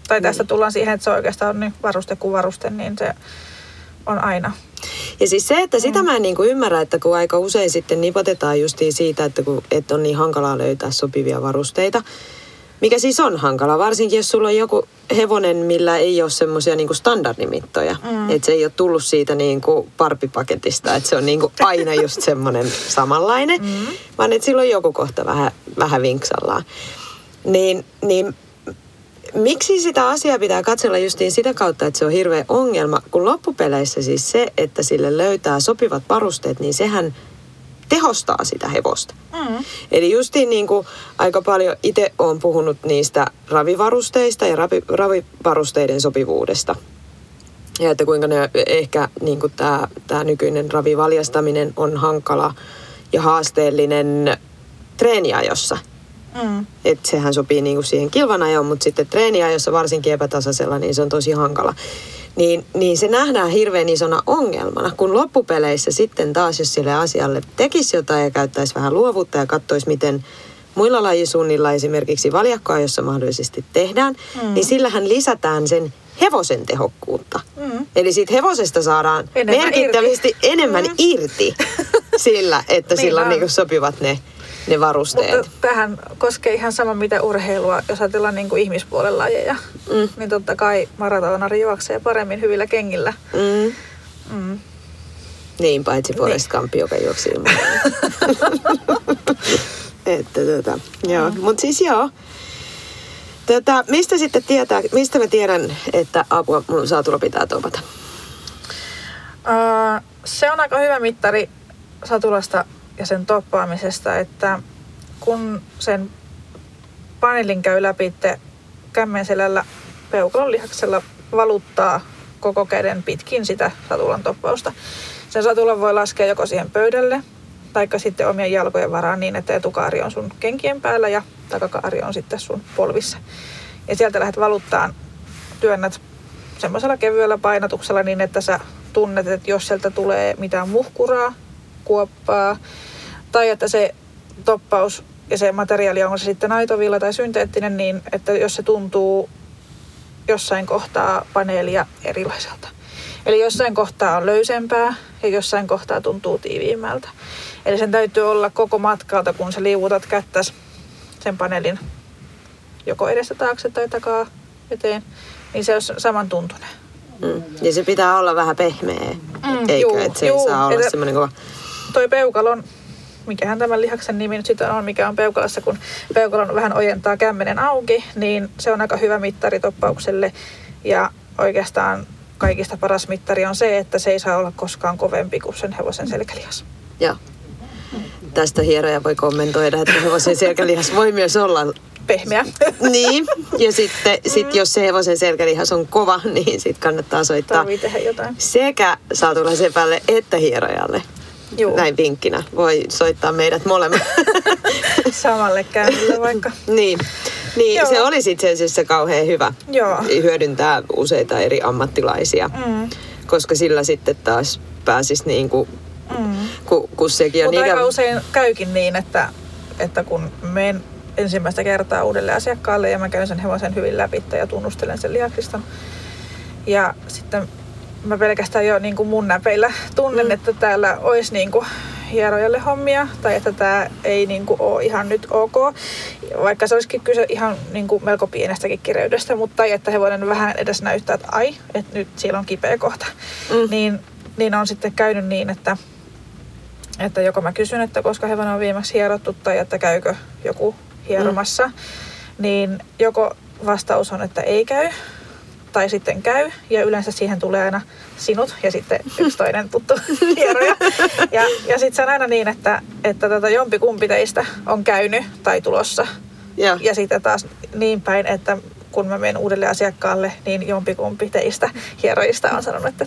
tai tästä niin. tullaan siihen, että se oikeastaan on niin varuste kuin varuste, niin se on aina. Ja siis se, että sitä mm. mä en niin kuin ymmärrä, että kun aika usein sitten nipotetaan justiin siitä, että, kun, että on niin hankalaa löytää sopivia varusteita, mikä siis on hankala, varsinkin jos sulla on joku hevonen, millä ei ole semmoisia niinku standardimittoja. Mm. Että se ei ole tullut siitä niinku parpipaketista, että se on niinku aina just semmoinen samanlainen. Mm. Vaan että sillä on joku kohta vähän, vähän vinksallaan. Niin, niin miksi sitä asiaa pitää katsella justiin sitä kautta, että se on hirveä ongelma, kun loppupeleissä siis se, että sille löytää sopivat varusteet, niin sehän – tehostaa sitä hevosta. Mm. Eli justiin niin kuin aika paljon itse olen puhunut niistä ravivarusteista ja ravi, ravivarusteiden sopivuudesta. Ja että kuinka ne ehkä niin kuin tämä, tämä nykyinen ravivaljastaminen on hankala ja haasteellinen treeniajossa. Mm. Että sehän sopii niin kuin siihen kilvanajoon, mutta sitten treeniajossa varsinkin epätasaisella, niin se on tosi hankala niin, niin se nähdään hirveän isona ongelmana, kun loppupeleissä sitten taas, jos sille asialle tekisi jotain ja käyttäisi vähän luovuutta ja katsoisi, miten muilla lajisuunnilla esimerkiksi valjakkoa, jossa mahdollisesti tehdään, mm. niin sillähän lisätään sen hevosen tehokkuutta. Mm. Eli siitä hevosesta saadaan enemmän merkittävästi irti. enemmän mm. irti sillä, että niin sillä on niin sopivat ne ne varusteet. Mutta tähän koskee ihan sama mitä urheilua, jos ajatellaan niin kuin ihmispuolen lajeja. Mm. Niin totta kai maratonari juoksee paremmin hyvillä kengillä. Mm. Mm. Niin, paitsi Forrest Gump, joka juoksi ilman. että tota, joo. Mm. Mut siis joo. Tota, mistä sitten tietää, mistä mä tiedän, että apua mun saatulla pitää topata? Ää, se on aika hyvä mittari satulasta ja sen toppaamisesta, että kun sen paneelin käy läpi kämmenselällä peukalon lihaksella valuttaa koko käden pitkin sitä satulan toppausta. Sen satulan voi laskea joko siihen pöydälle, taikka sitten omien jalkojen varaan niin, että etukaari on sun kenkien päällä ja takakaari on sitten sun polvissa. Ja sieltä lähdet valuttaan, työnnät semmoisella kevyellä painatuksella niin, että sä tunnet, että jos sieltä tulee mitään muhkuraa, kuoppaa, tai että se toppaus ja se materiaali, on se sitten aitovilla tai synteettinen, niin että jos se tuntuu jossain kohtaa paneelia erilaiselta. Eli jossain kohtaa on löysempää ja jossain kohtaa tuntuu tiiviimmältä. Eli sen täytyy olla koko matkalta, kun sä liuutat kättäs sen paneelin joko edestä taakse tai takaa eteen, niin se on samantuntunen. Mm. Ja se pitää olla vähän pehmeä, Mm, eikö? juu, että se juu, ei saa olla semmoinen kova... toi peukalon, mikähän tämän lihaksen nimi nyt sitten on, mikä on peukalassa, kun peukalon vähän ojentaa kämmenen auki, niin se on aika hyvä mittari toppaukselle. Ja oikeastaan kaikista paras mittari on se, että se ei saa olla koskaan kovempi kuin sen hevosen selkälihas. Joo. Tästä hieroja voi kommentoida, että hevosen selkälihas voi myös olla Pehmeä. niin. Ja sitten sit jos se hevosen selkälihas on kova, niin sitten kannattaa soittaa Tarvii tehdä jotain. sekä satulasepälle että hierojalle. Juu, Näin vinkkinä. Voi soittaa meidät molemmat. samalle käynnille vaikka. niin. Niin, Joo. se olisi itse asiassa kauhean hyvä Joo. hyödyntää useita eri ammattilaisia, Mm, koska sillä sitten taas pääsisi niin kuin, mm. kun, kun sekin on Mutta aika ikävä. usein käykin niin, että, että kun menen ensimmäistä kertaa uudelle asiakkaalle ja mä käyn sen hevosen hyvin läpi ja tunnustelen sen lihaksiston. Ja sitten mä pelkästään jo niin kuin mun näpeillä tunnen, Mm. että täällä olisi niin kuin hierojalle hommia tai että tämä ei niin kuin ole ihan nyt ok. Vaikka se olisikin kyse ihan niin kuin melko pienestäkin kireydestä, mutta että hevonen vähän edes näyttää, että ai, että nyt siellä on kipeä kohta. Mm. Niin, niin on sitten käynyt niin, että että joko mä kysyn, että koska hevonen on viimeksi hierottu tai että käykö joku hieromassa, mm. niin joko vastaus on, että ei käy tai sitten käy ja yleensä siihen tulee aina sinut ja sitten yksi toinen tuttu hieroja. Ja, ja sitten se on aina niin, että, että tota jompi kumpi teistä on käynyt tai tulossa Joo. ja sitten taas niin päin, että kun mä menen uudelle asiakkaalle, niin jompikumpi teistä hierojista on sanonut, että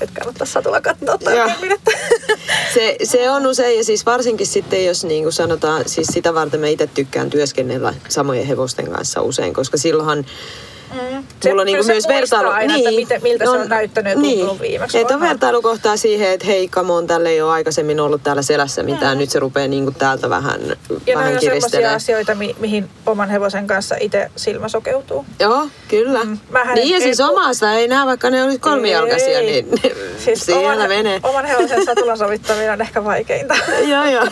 nyt kannattaa satulla katsoa tarkemmin. Että... Se, se on usein, ja siis varsinkin sitten, jos niin kuin sanotaan, siis sitä varten mä itse tykkään työskennellä samojen hevosten kanssa usein, koska silloinhan Mm. Mulla on niinku myös se vertailu. aina, että miten, miltä se on näyttänyt ja tuntunut viimeksi. Että on vertailukohtaa siihen, että hei, come on, tälle ei ole aikaisemmin ollut täällä selässä mitään. Mm. Nyt se rupeaa niinku täältä vähän, Ja ne vähän on sellaisia asioita, mi- mihin oman hevosen kanssa itse silmä sokeutuu. Joo, kyllä. Mm. Mähän niin ja siis omasta ei näe, vaikka ne olisi kolmijalkaisia, Ei. niin Siis siellä oman, menee. oman hevosen satulan sovittaminen on ehkä vaikeinta. joo, joo.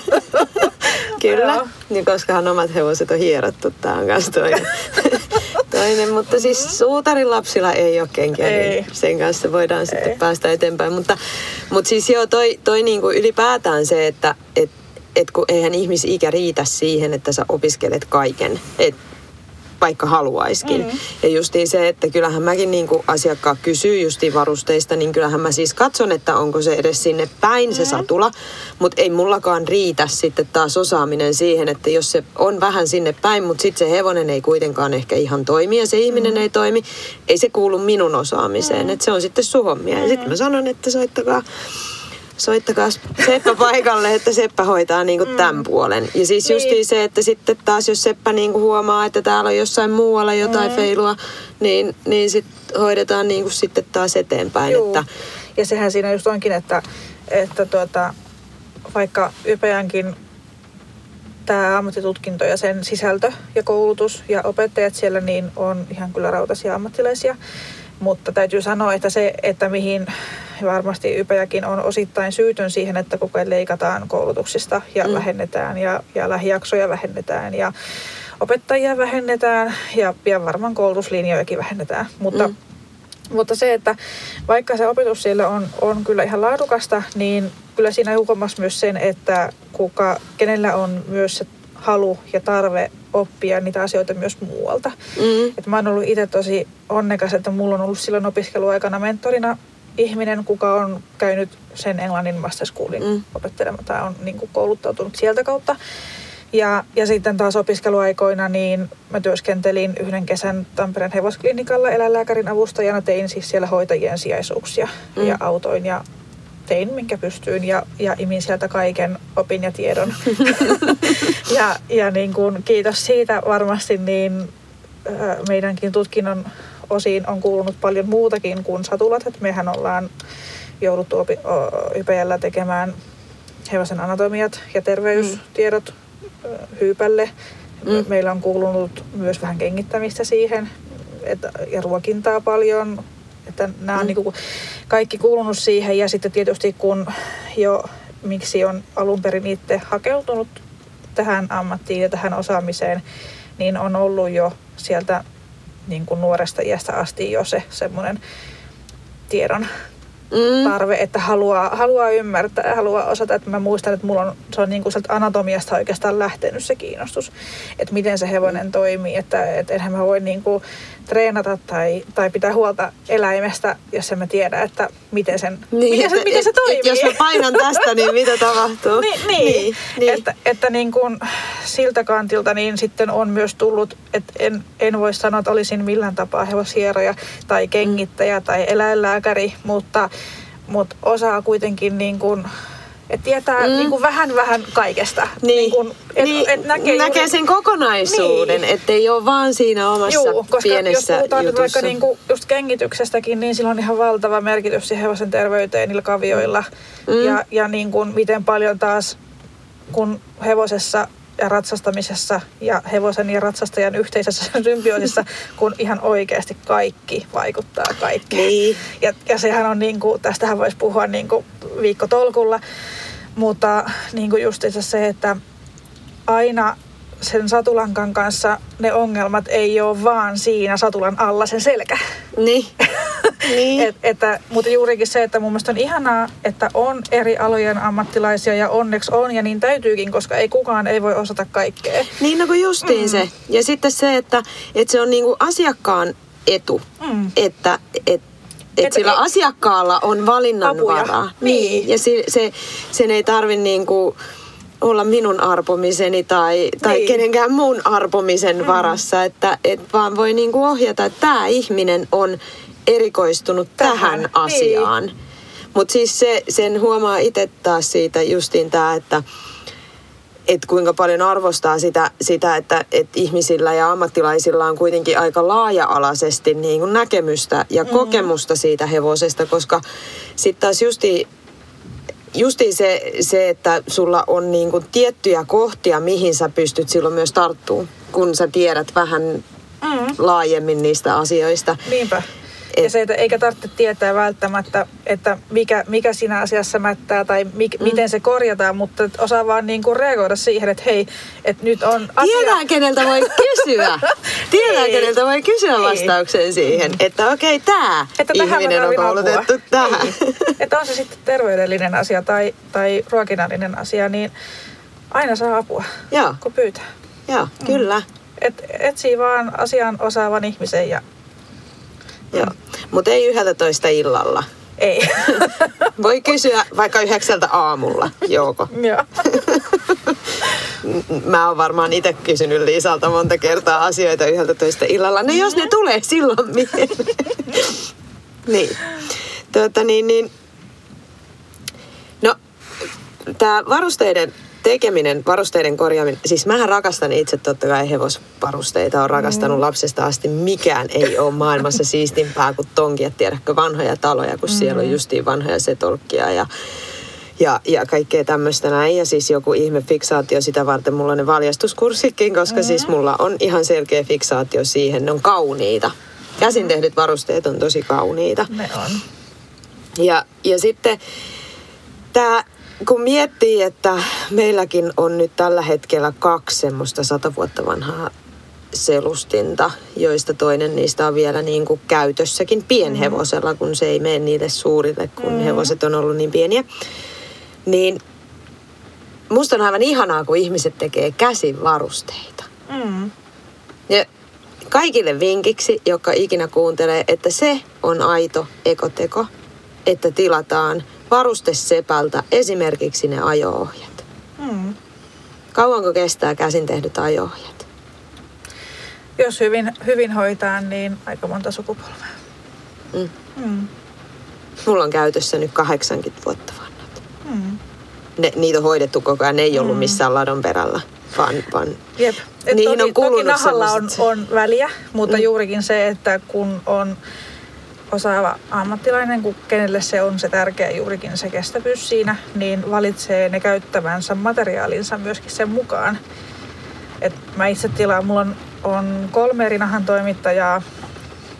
Kyllä, Joo. niin koskahan omat hevoset on hierottu, tää on kanssa toinen. Toinen. Mutta siis suutarin lapsilla ei ole kenkiä, Ei. niin sen kanssa voidaan sitten Ei. päästä eteenpäin. Mutta, mutta siis joo, toi, toi niinku ylipäätään se, että et, et kun eihän ihmisikä riitä siihen, että sä opiskelet kaiken. Et, vaikka haluaiskin. Mm. Ja justiin se, että kyllähän mäkin niin kuin asiakkaat kysyy justiin varusteista, niin kyllähän mä siis katson, että onko se edes sinne päin se satula. Mutta ei mullakaan riitä sitten taas osaaminen siihen, että jos se on vähän sinne päin, mutta sitten se hevonen ei kuitenkaan ehkä ihan toimi ja se ihminen ei toimi, ei se kuulu minun osaamiseen. Että se on sitten sun hommia. Ja sitten mä sanon, että soittakaa soittakaa Seppä paikalle, että Seppä hoitaa niinku tämän puolen. Ja siis Niin. justiin se, että sitten taas jos Seppä niinku huomaa, että täällä on jossain muualla jotain mm. feilua, niin, niin sit hoidetaan niinku sitten taas eteenpäin. Juu. Että, Ja sehän siinä just onkin, että, että tuota, vaikka YPänkin tämä ammattitutkinto ja sen sisältö ja koulutus ja opettajat siellä niin on ihan kyllä rautaisia ammattilaisia. Mutta täytyy sanoa, että se, että mihin varmasti Ypäjäkin on osittain syytön siihen, että koko ajan leikataan koulutuksista ja mm. vähennetään ja, ja lähijaksoja vähennetään ja opettajia vähennetään ja, ja varmaan koulutuslinjojakin vähennetään. Mutta mm. Mutta se, että vaikka se opetus siellä on, on kyllä ihan laadukasta, niin kyllä siinä huomasi myös sen, että kuka, kenellä on myös se halu ja tarve oppia niitä asioita myös muualta. Mm. Et mä oon ollut itse tosi onnekas, että mulla on ollut silloin opiskeluaikana mentorina ihminen, kuka on käynyt sen englannin master schoolin mm. opettelemaan tai on niin kuin kouluttautunut sieltä kautta. Ja, ja sitten taas opiskeluaikoina niin mä työskentelin yhden kesän Tampereen hevosklinikalla eläinlääkärin avustajana. Tein siis siellä hoitajien sijaisuuksia mm. ja autoin ja tein minkä pystyin ja, ja imin sieltä kaiken opin ja tiedon. ja ja niin kuin, kiitos siitä varmasti, niin äh, meidänkin tutkinnon osiin on kuulunut paljon muutakin kuin satulat. Et mehän ollaan jouduttu opi, YPL tekemään hevosen anatomiat ja terveystiedot mm. hyypälle. Mm. Meillä on kuulunut myös vähän kengittämistä siihen että, ja ruokintaa paljon. Että nämä on mm. niin kuin kaikki kuulunut siihen ja sitten tietysti kun jo miksi on alun perin itse hakeutunut tähän ammattiin ja tähän osaamiseen, niin on ollut jo sieltä niin kuin nuoresta iästä asti jo se semmoinen tiedon mm. tarve, että haluaa, haluaa ymmärtää ja haluaa osata. Että mä muistan, että mulla on, se on niin kuin sieltä anatomiasta oikeastaan lähtenyt se kiinnostus, että miten se hevonen toimii. Että, että enhän mä voi niin kuin treenata tai, tai pitää huolta eläimestä, jos en mä tiedä, että miten, sen, niin, miten, se, että, miten se et, toimii. Et jos mä painan tästä, niin mitä tapahtuu? niin, niin, niin, niin. Että, että niin kuin siltä kantilta niin sitten on myös tullut, että en, en voi sanoa, että olisin millään tapaa hevosieroja tai kengittäjä mm. tai eläinlääkäri, mutta, mutta osaa kuitenkin niin kuin että tietää mm. niin kuin vähän vähän kaikesta. Niin. Niin kuin, et, niin. Et näkee, näkee juuri... sen kokonaisuuden, niin. ettei ole vaan siinä omassa Juu, koska pienessä jos puhutaan jutussa. vaikka niin kuin just kengityksestäkin, niin sillä on ihan valtava merkitys siihen hevosen terveyteen niillä kavioilla. Mm. Ja, ja niin kuin miten paljon taas, kun hevosessa ja ratsastamisessa ja hevosen ja ratsastajan yhteisessä symbioosissa, kun ihan oikeasti kaikki vaikuttaa kaikkeen. Niin. Ja, ja sehän on niin kuin, tästähän voisi puhua niin kuin viikkotolkulla, mutta niin kuin justiinsa se, että aina sen satulankan kanssa ne ongelmat ei ole vaan siinä satulan alla sen selkä. Niin. niin. Et, että, mutta juurikin se, että mun mielestä on ihanaa, että on eri alojen ammattilaisia ja onneksi on ja niin täytyykin, koska ei kukaan ei voi osata kaikkea. Niin, no kuin justiin mm. se. Ja sitten se, että, että se on niinku asiakkaan etu, mm. että, että et, et sillä et, asiakkaalla on valinnanvaraa. Niin. niin. Ja se, se, sen ei tarvi niinku olla minun arpomiseni tai, tai niin. kenenkään muun arpomisen mm. varassa, että et vaan voi niinku ohjata, että tämä ihminen on erikoistunut tähän, tähän niin. asiaan. Niin. Mutta siis se, sen huomaa itse taas siitä justiin tämä, että et kuinka paljon arvostaa sitä, sitä että et ihmisillä ja ammattilaisilla on kuitenkin aika laaja-alaisesti niin kuin näkemystä ja mm. kokemusta siitä hevosesta, koska sitten taas justi justi se, se, että sulla on niin kuin tiettyjä kohtia, mihin sä pystyt silloin myös tarttumaan, kun sä tiedät vähän mm. laajemmin niistä asioista. Niinpä. Et, ja se, että eikä tarvitse tietää välttämättä, että mikä, mikä siinä asiassa mättää tai mi, mm. miten se korjataan, mutta osaa vaan niin kuin reagoida siihen, että hei, että nyt on asia... Tiedään, keneltä voi kysyä. Tiedään, keneltä voi kysyä vastauksen siihen, että okei, okay, tämä ihminen on koulutettu apua. tähän. Niin. Että on se sitten terveydellinen asia tai, tai ruokinnallinen asia, niin aina saa apua, Joo. kun pyytää. Joo, mm. kyllä. Et, etsii vaan asian osaavan ihmisen ja Joo. Mutta ei 11 illalla. Ei. Voi kysyä vaikka yhdeksältä aamulla, Jouko. Joo. Mä oon varmaan itse kysynyt Liisalta monta kertaa asioita 11 illalla. No jos ne tulee silloin mieleen. niin. Tuota, niin, niin. No, tämä varusteiden tekeminen, varusteiden korjaaminen, siis mähän rakastan itse totta kai hevosvarusteita, on rakastanut mm. lapsesta asti. Mikään ei ole maailmassa siistimpää kuin tonkia, tiedätkö, vanhoja taloja, kun mm. siellä on justiin vanhoja setolkkia ja ja, ja kaikkea tämmöistä näin. Ja siis joku ihme fiksaatio sitä varten mulla on ne valjastuskurssikin, koska mm. siis mulla on ihan selkeä fiksaatio siihen. Ne on kauniita. Käsin tehdyt varusteet on tosi kauniita. Ne on. Ja, ja sitten tämä, kun miettii, että meilläkin on nyt tällä hetkellä kaksi semmoista sata vuotta vanhaa selustinta, joista toinen niistä on vielä niin kuin käytössäkin pienhevosella, kun se ei mene niille suurille, kun mm. hevoset on ollut niin pieniä. Niin musta on aivan ihanaa, kun ihmiset tekee käsin varusteita. Mm. Ja kaikille vinkiksi, joka ikinä kuuntelee, että se on aito ekoteko, että tilataan varustesepältä esimerkiksi ne ajo-ohjat. Mm. Kauanko kestää käsin tehdyt ajo-ohjat? Jos hyvin, hyvin hoitaa, niin aika monta sukupolvea. Mm. Mm. Mulla on käytössä nyt 80 vuotta vanhat. Mm. Ne, niitä on hoidettu koko ajan, ne ei ollut missään ladon perällä, vaan, vaan Jep. Et Niihin toki, on kulunut toki nahalla on, sellaiset- on väliä, mutta Mm. mm. juurikin se, että kun on osaava ammattilainen, kun kenelle se on se tärkeä juurikin se kestävyys siinä, niin valitsee ne käyttävänsä materiaalinsa myöskin sen mukaan. Et mä itse tilaan, mulla on, on kolme eri nahan toimittajaa,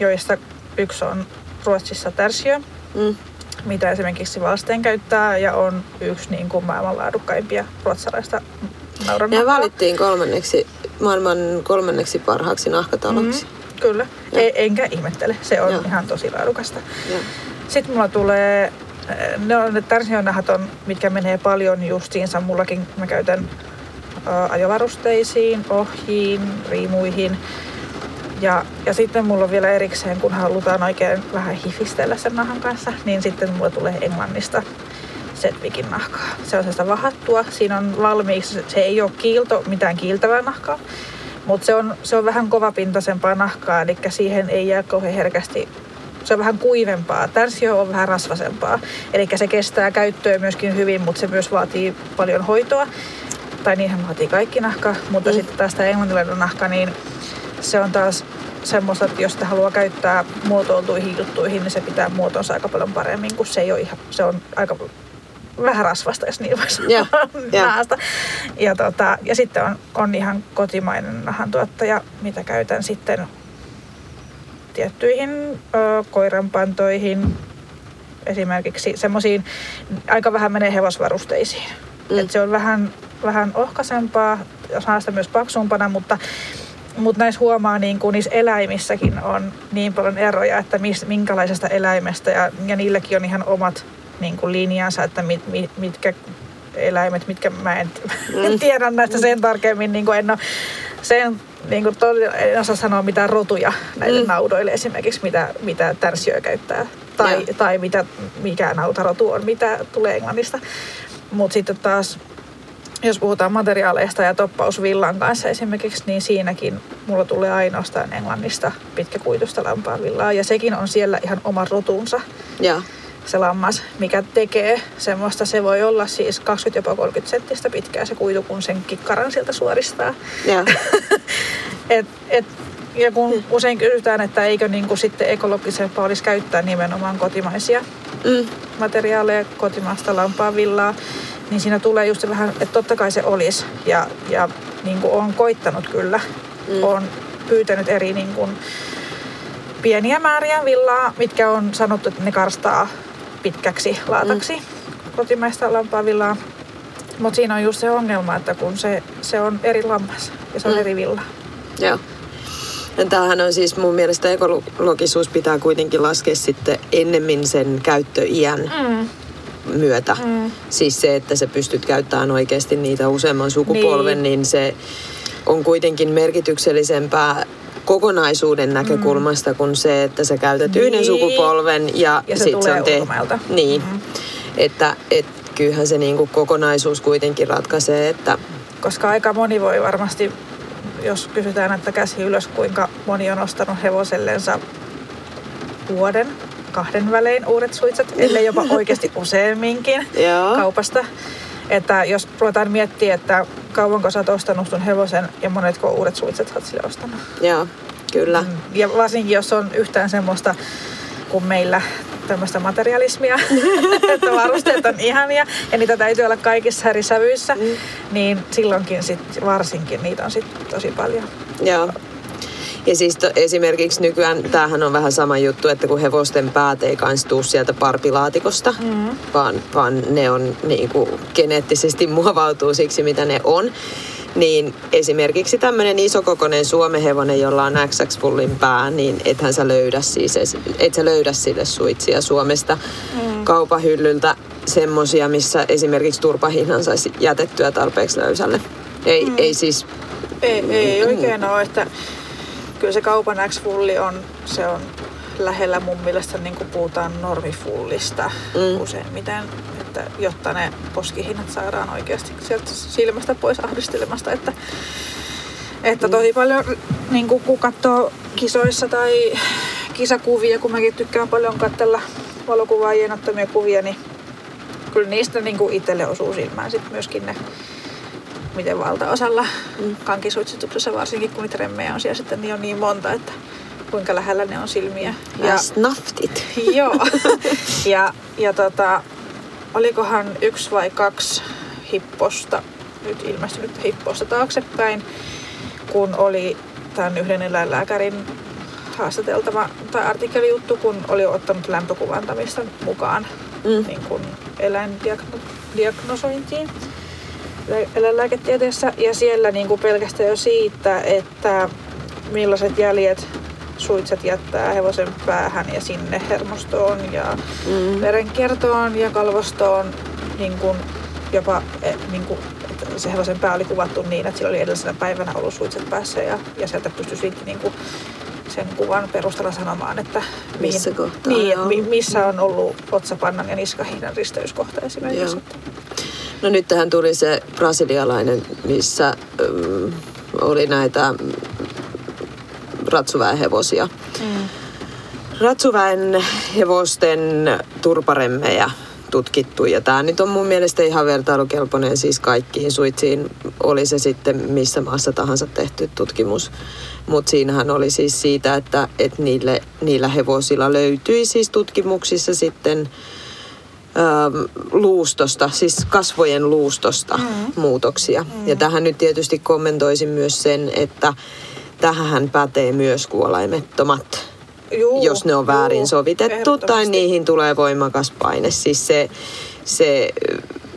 joista yksi on Ruotsissa Tärsjö, mm, mitä esimerkiksi Valsteen käyttää, ja on yksi niin kuin maailman laadukkaimpia ruotsalaista ne naurannahkaa. valittiin kolmanneksi, maailman kolmanneksi parhaaksi nahkataloksi. Mm, kyllä, e, enkä ihmettele. Se on Joo. ihan tosi laadukasta. Joo. Sitten mulla tulee, äh, ne on ne tärsionahat on, mitkä menee paljon justiinsa. Mullakin mä käytän ä, ajovarusteisiin, ohjiin, riimuihin. Ja, ja sitten mulla on vielä erikseen, kun halutaan oikein vähän hifistellä sen nahan kanssa, niin sitten mulla tulee Englannista Setvikin nahkaa. Se on sellaista vahattua. Siinä on valmiiksi, se ei ole kiilto, mitään kiiltävää nahkaa, mutta se on, se on vähän kovapintaisempaa nahkaa, eli siihen ei jää kauhean herkästi se on vähän kuivempaa. Tärsio on vähän rasvasempaa. Eli se kestää käyttöä myöskin hyvin, mutta se myös vaatii paljon hoitoa. Tai niinhän vaatii kaikki nahka. Mutta Mm. mm. sitten taas tämä englantilainen nahka, niin se on taas semmoista, että jos sitä haluaa käyttää muotoiltuihin juttuihin, niin se pitää muotonsa aika paljon paremmin, kun se ei ole ihan, se on aika vähän rasvasta, jos niin voisi joo. nahasta. Ja, tota, ja sitten on, on ihan kotimainen nahantuottaja, mitä käytän sitten tiettyihin ö, koiranpantoihin, esimerkiksi semmoisiin, aika vähän menee hevosvarusteisiin. Mm. Et se on vähän, vähän ohkaisempaa, saa sitä myös paksumpana, mutta, mutta näissä huomaa, niin kuin niissä eläimissäkin on niin paljon eroja, että mis, minkälaisesta eläimestä, ja, ja niilläkin on ihan omat niin kuin linjansa, että mit, mit, mitkä eläimet, mitkä mä en, Mm. en tiedä näistä sen tarkemmin, niin kuin en ole sen niin kuin todella, en osaa sanoa mitään rotuja näille Mm. naudoille esimerkiksi, mitä, mitä tärsiö käyttää. Tai, Joo. tai mitä, mikä nautarotu on, mitä tulee Englannista. Mutta sitten taas, jos puhutaan materiaaleista ja toppausvillan kanssa esimerkiksi, niin siinäkin mulla tulee ainoastaan Englannista pitkäkuitusta lampaanvillaa. Ja sekin on siellä ihan oma rotunsa Joo. Se lammas, mikä tekee semmoista, se voi olla siis 20 jopa 30 senttistä pitkää se kuitu, kun sen kikkaran sieltä suoristaa. Joo. Et, et, ja kun usein kysytään, että eikö niin kuin sitten ekologisempaa olisi käyttää nimenomaan kotimaisia Mm. materiaaleja, kotimaista lampaanvillaa, niin siinä tulee just vähän, että totta kai se olisi. Ja, ja niin kuin on koittanut kyllä. Mm. On pyytänyt eri niin kuin pieniä määriä villaa, mitkä on sanottu, että ne karstaa pitkäksi laataksi mm. kotimaista lampaanvillaa. Mutta siinä on just se ongelma, että kun se, se on eri lammas ja se on Mm. eri villa. Joo. Ja tämähän on siis mun mielestä ekologisuus pitää kuitenkin laskea sitten ennemmin sen käyttöiän Mm. myötä. Mm. Siis se, että sä pystyt käyttämään oikeasti niitä useamman sukupolven, Niin. niin se on kuitenkin merkityksellisempää kokonaisuuden näkökulmasta mm. kuin se, että sä käytät niin. yhden sukupolven ja, Ja se sit tulee on te- ulkomailta. Niin, Mhm. että et, kyllähän se niinku kokonaisuus kuitenkin ratkaisee, että Koska aika moni voi varmasti, jos kysytään, että käsi ylös, kuinka moni on ostanut hevosellensa vuoden, kahden välein uudet suitset, ellei jopa oikeasti useamminkin kaupasta. Että jos ruvetaan miettiä, että kauanko sä oot ostanut sun hevosen ja monetko uudet suitset sä oot sille ostanut. Joo, kyllä. Mm, Ja varsinkin jos on yhtään semmoista kuin meillä tämmöistä materialismia, että varusteet on ihania ja niitä täytyy olla kaikissa eri sävyissä, Mm. niin silloinkin sit varsinkin niitä on sit tosi paljon. Joo. Ja siis to, esimerkiksi nykyään tämähän on vähän sama juttu, että kun hevosten päät ei kans tuu sieltä parpilaatikosta, mm. vaan, vaan ne on niin kuin, geneettisesti muovautuu siksi, mitä ne on. Niin esimerkiksi tämmöinen isokokoinen suomehevonen, jolla on XX-pullin pää, niin ethän sä löydä siis, et sä löydä sille suitsia Suomesta mm. kaupahyllyltä semmosia, missä esimerkiksi turpahinnan saisi jätettyä tarpeeksi löysälle. Ei, mm. ei siis... Ei, ei oikein ole, että kyllä se kaupan X-fulli on, se on lähellä mun mielestä niin kuin puhutaan normifullista mm. useimmiten, että jotta ne poskihinnat saadaan oikeasti sieltä silmästä pois ahdistelemasta, että että tosi mm. paljon, niin kuin, kun katsoo kisoissa tai kisakuvia, kun mäkin tykkään paljon katsella valokuvaajien ottamia kuvia, niin kyllä niistä niin kuin itselle osuu silmään sit myöskin ne, miten valtaosalla mm. kankisuitsituksessa varsinkin, kun niitä remmejä on siellä sitten niin on niin monta, että kuinka lähellä ne on silmiä. Ja snaftit. Joo. ja, ja tota, olikohan yksi vai kaksi hipposta, nyt ilmestynyt hipposta taaksepäin, kun oli tämän yhden eläinlääkärin haastateltava tai artikkelijuttu, kun oli ottanut lämpökuvantamista mukaan mm. niin kuin eläindiagnosointiin eläinlääketieteessä. Ja siellä niin kuin pelkästään jo siitä, että millaiset jäljet suitset jättää hevosen päähän ja sinne hermostoon ja mm. verenkiertoon ja kalvostoon niin kuin jopa e, niin kuin, että se hevosen pää oli kuvattu niin, että sillä oli edellisenä päivänä ollut suitset päässä ja, ja sieltä pystyi sitten niin kuin sen kuvan perusteella sanomaan, että mihin, missä, kohtaa, niin, mi, missä on ollut otsapannan ja niskahiinan risteyskohta esimerkiksi. Joo. No nyt tähän tuli se brasilialainen, missä um, oli näitä ratsuväenhevosia. Mm. Ratsuväen hevosten turparemmejä tutkittu. Ja tämä nyt on mun mielestä ihan vertailukelpoinen siis kaikkiin suitsiin, oli se sitten missä maassa tahansa tehty tutkimus. Mutta siinähän oli siis siitä, että, että niille, niillä hevosilla löytyi siis tutkimuksissa sitten luustosta, siis kasvojen luustosta mm. muutoksia. Mm. Ja tähän nyt tietysti kommentoisin myös sen, että tähän pätee myös kuolaimettomat Juu, jos ne on väärin juu, sovitettu tai niihin tulee voimakas paine. Siis se, se,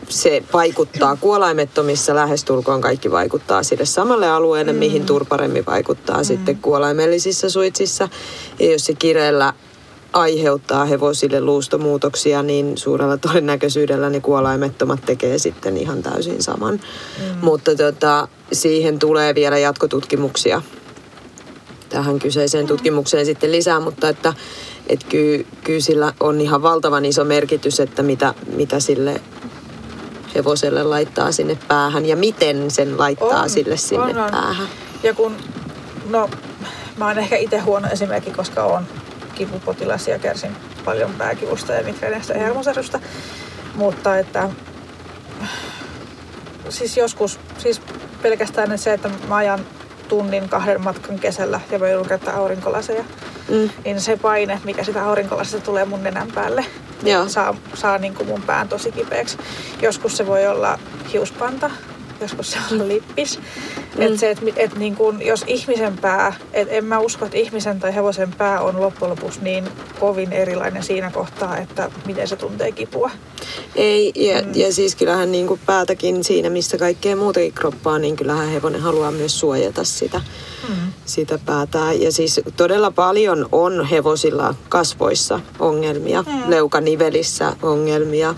se vaikuttaa kuolaimettomissa lähestulkoon kaikki vaikuttaa sille samalle alueelle, mm. mihin turparemmin vaikuttaa mm. sitten kuolaimellisissa suitsissa. Ja jos se kireellä aiheuttaa hevosille luustomuutoksia, niin suurella todennäköisyydellä ne kuolaimettomat tekee sitten ihan täysin saman. Mm. Mutta tota, siihen tulee vielä jatkotutkimuksia tähän kyseiseen tutkimukseen sitten lisää, mutta että et kyllä, kyllä sillä on ihan valtavan iso merkitys, että mitä, mitä sille hevoselle laittaa sinne päähän ja miten sen laittaa on, sille sinne on, on. päähän. Ja kun, no mä oon ehkä itse huono esimerkki, koska on kipupotilas ja kärsin paljon pääkivusta ja migreenistä ja hermosärystä. Mutta että siis joskus, siis pelkästään se, että mä ajan tunnin kahden matkan kesällä ja voi käyttää aurinkolaseja, mm. niin se paine, mikä sitä aurinkolasesta tulee mun nenän päälle, Joo. saa, saa niin kuin mun pään tosi kipeäksi. Joskus se voi olla hiuspanta, joskus se on lippis. Mm. Että se, että et niin kun, jos ihmisen pää, et en mä usko, että ihmisen tai hevosen pää on loppujen lopuksi niin kovin erilainen siinä kohtaa, että miten se tuntee kipua. Ei, ja, mm. ja siis kyllähän niin kuin päätäkin siinä, missä kaikkea muutakin kroppaa, niin kyllähän hevonen haluaa myös suojata sitä, mm. sitä päätä. Ja siis todella paljon on hevosilla kasvoissa ongelmia, mm. leukanivelissä ongelmia,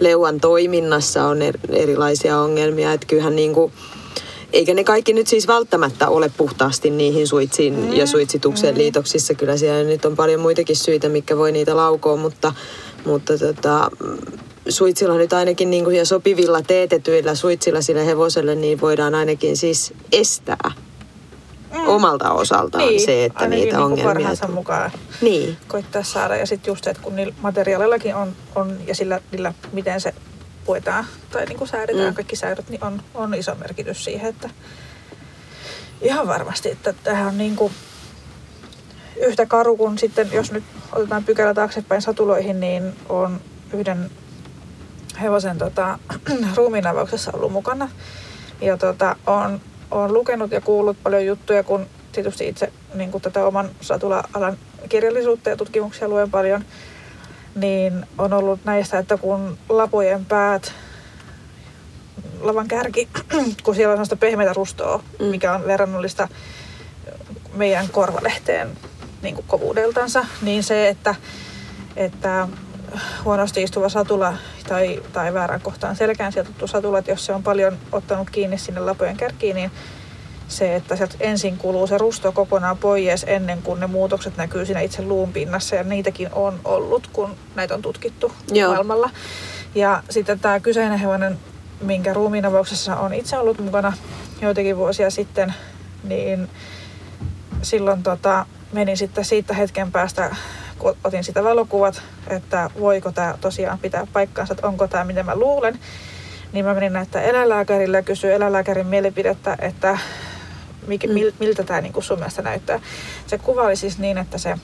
leuan toiminnassa on erilaisia ongelmia. Että kyllähän niin kuin, eikä ne kaikki nyt siis välttämättä ole puhtaasti niihin suitsiin mm, ja suitsitukseen mm. liitoksissa. Kyllä siellä nyt on paljon muitakin syitä, mikä voi niitä laukoa, mutta, mutta tota, suitsilla nyt ainakin niin kuin ja sopivilla teetetyillä suitsilla sille hevoselle, niin voidaan ainakin siis estää mm. omalta osaltaan niin, se, että niitä niin ongelmia... parhaansa mukaan niin. koittaa saada. Ja sitten just se, että kun niillä materiaalillakin on, on ja sillä, niillä, miten se puetaan tai niin kuin säädetään mm. kaikki säädöt, niin on, on iso merkitys siihen, että ihan varmasti, että tähän on niin kuin yhtä karu kuin sitten, jos nyt otetaan pykälä taaksepäin satuloihin, niin on yhden hevosen tota, ruumiinavauksessa ollut mukana. Ja tota, on, on lukenut ja kuullut paljon juttuja, kun tietysti itse niin kuin tätä oman satula-alan kirjallisuutta ja tutkimuksia luen paljon, niin on ollut näistä, että kun lapojen päät, lavan kärki, kun siellä on sellaista pehmeitä rustoa, mm. mikä on verrannollista meidän korvalehteen niin kuin kovuudeltansa, niin se, että, että huonosti istuva satula tai, tai väärän kohtaan selkään sijoitettu satula, että jos se on paljon ottanut kiinni sinne lapojen kärkiin, niin se, että sieltä ensin kuluu se rusto kokonaan pois ennen kuin ne muutokset näkyy siinä itse luun pinnassa ja niitäkin on ollut, kun näitä on tutkittu Joo. maailmalla. Ja sitten tämä kyseinen hevonen, minkä ruumiinavauksessa on itse ollut mukana joitakin vuosia sitten, niin silloin tota, menin sitten siitä hetken päästä, kun otin sitä valokuvat, että voiko tämä tosiaan pitää paikkaansa, että onko tämä mitä mä luulen. Niin mä menin näyttää eläinlääkärille ja kysyin eläinlääkärin mielipidettä, että mik, Mm. mil, miltä tämä niinku sun mielestä näyttää. Se kuva oli siis niin, että se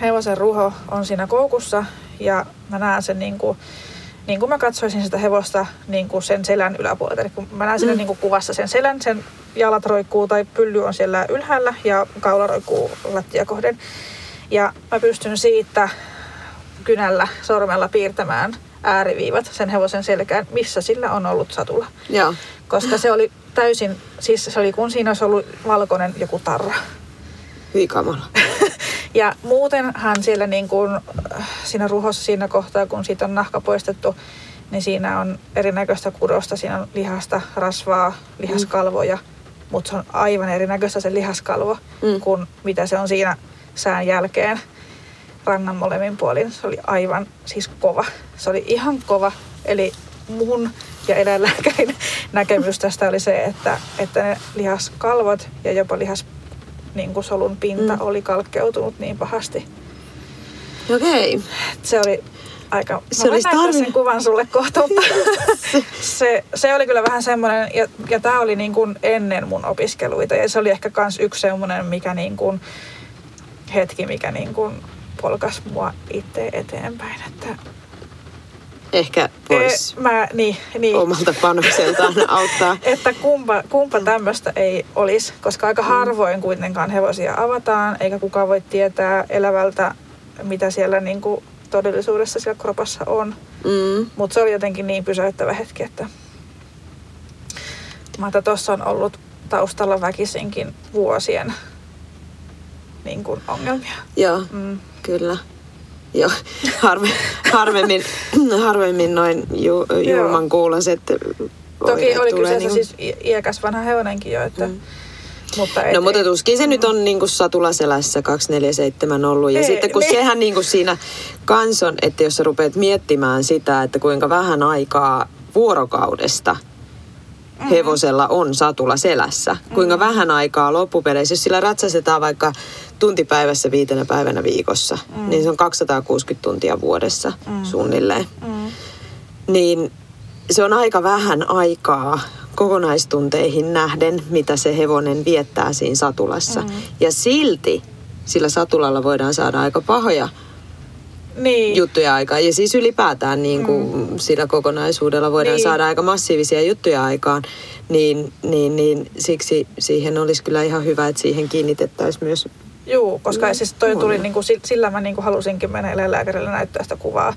hevosen ruho on siinä koukussa ja mä näen sen niin kuin, niin kuin mä katsoisin sitä hevosta niin kuin sen selän yläpuolelta. Eli kun mä näen siinä Mm. niin kuin kuvassa sen selän, sen jalat roikkuu tai pylly on siellä ylhäällä ja kaula roikkuu lattia kohden. Ja mä pystyn siitä kynällä sormella piirtämään ääriviivat sen hevosen selkään, missä sillä on ollut satula. Joo. Koska se oli täysin, siis se oli kun siinä olisi ollut valkoinen joku tarra. Hyi kamala. Ja muutenhan siellä niin kuin, äh, siinä ruhossa siinä kohtaa, kun siitä on nahka poistettu, niin siinä on erinäköistä kudosta. Siinä on lihasta, rasvaa, lihaskalvoja, mutta se on aivan erinäköistä se lihaskalvo Mm. kuin mitä se on siinä sään jälkeen rangan molemmin puolin. Se oli aivan siis kova. Se oli ihan kova. Eli mun ja eläinlääkärin näkemys tästä oli se, että, että ne lihaskalvot ja jopa lihas niin kuin solun pinta Mm. oli kalkkeutunut niin pahasti. Okei. Okay. Se oli aika... Mä Se voin olisi tarvinnut- sen kuvan sulle kohta, mutta se, se oli kyllä vähän semmoinen, ja, ja tämä oli niin kuin ennen mun opiskeluita, ja se oli ehkä kans yksi semmoinen, mikä niin kuin, hetki, mikä niin kuin polkas mua itse eteenpäin, että Ehkä voisi e, mä, niin, niin, omalta panokseltaan auttaa. että kumpa, kumpa tämmöistä ei olisi, koska aika harvoin kuitenkaan hevosia avataan, eikä kukaan voi tietää elävältä, mitä siellä niin kuin todellisuudessa siellä kropassa on. Mm. Mutta se oli jotenkin niin pysäyttävä hetki, että mä että tuossa on ollut taustalla väkisinkin vuosien niin kuin ongelmia. Joo, Mm. kyllä. Joo, harve, harvemmin, harvemmin noin ju, julman kuuloset Toki oli kyseessä niinku- siis i- iäkäs vanha hevonenkin jo, että, Mm. mm. mutta et, No mutta tuskin se nyt on niinku satulaselässä 247 ollut. Ja Ei, sitten kun niin. sehän niinku siinä kans on, että jos sä rupeat miettimään sitä, että kuinka vähän aikaa vuorokaudesta. Hevosella on satula selässä. Kuinka vähän aikaa loppupeleissä, jos sillä ratsastetaan vaikka tuntipäivässä viitenä päivänä viikossa, Mm. niin se on 260 tuntia vuodessa Mm. suunnilleen. Mm. Niin se on aika vähän aikaa kokonaistunteihin nähden, mitä se hevonen viettää siinä satulassa. Mm. Ja silti sillä satulalla voidaan saada aika pahoja Niin. juttuja aikaan. Ja siis ylipäätään niin kuin mm. sillä kokonaisuudella voidaan Niin. saada aika massiivisia juttuja aikaan. Niin, niin, niin siksi siihen olisi kyllä ihan hyvä, että siihen kiinnitettäisiin myös Juu, koska Mm, siis toi tuli niinku, si- sillä mä niinku halusinkin mennä eläinlääkärille näyttää sitä kuvaa.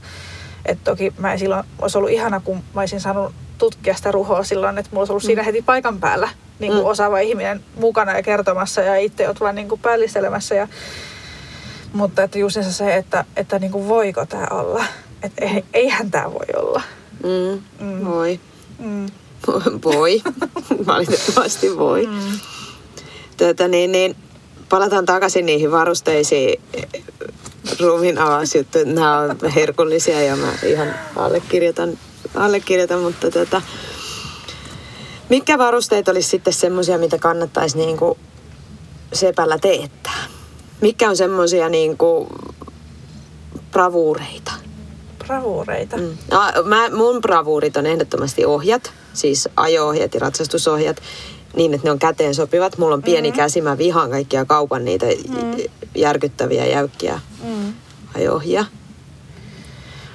Et toki mä en silloin, olisi ollut ihana, kun mä olisin saanut tutkia sitä ruhoa silloin, että mulla olisi ollut siinä heti paikan päällä niin kuin Mm. osaava ihminen mukana ja kertomassa ja itse olet vaan niin kuin päällistelemässä. Ja, mutta että just se, että, että niin kuin voiko tämä olla. Että ei, eihän tämä voi olla. Mm, Mm. Voi. Mm. Voi. Valitettavasti voi. Mm. Tätä, niin, niin, palataan takaisin niihin varusteisiin. Ruumiin avausjuttuja. Nämä on herkullisia ja mä ihan allekirjoitan, allekirjoitan mutta tätä. Mitkä varusteet olisi sitten semmoisia, mitä kannattaisi niin kuin sepällä teettää? Mitkä on semmoisia niin kuin bravuureita? Bravuureita. Mm. No, mä, mun bravuurit on ehdottomasti ohjat, siis ajo-ohjat ja ratsastusohjat, niin että ne on käteen sopivat. Mulla on pieni mm. käsi, mä vihaan kaikkia kaupan niitä mm. järkyttäviä jäykkiä Mm. ajo-ohjia.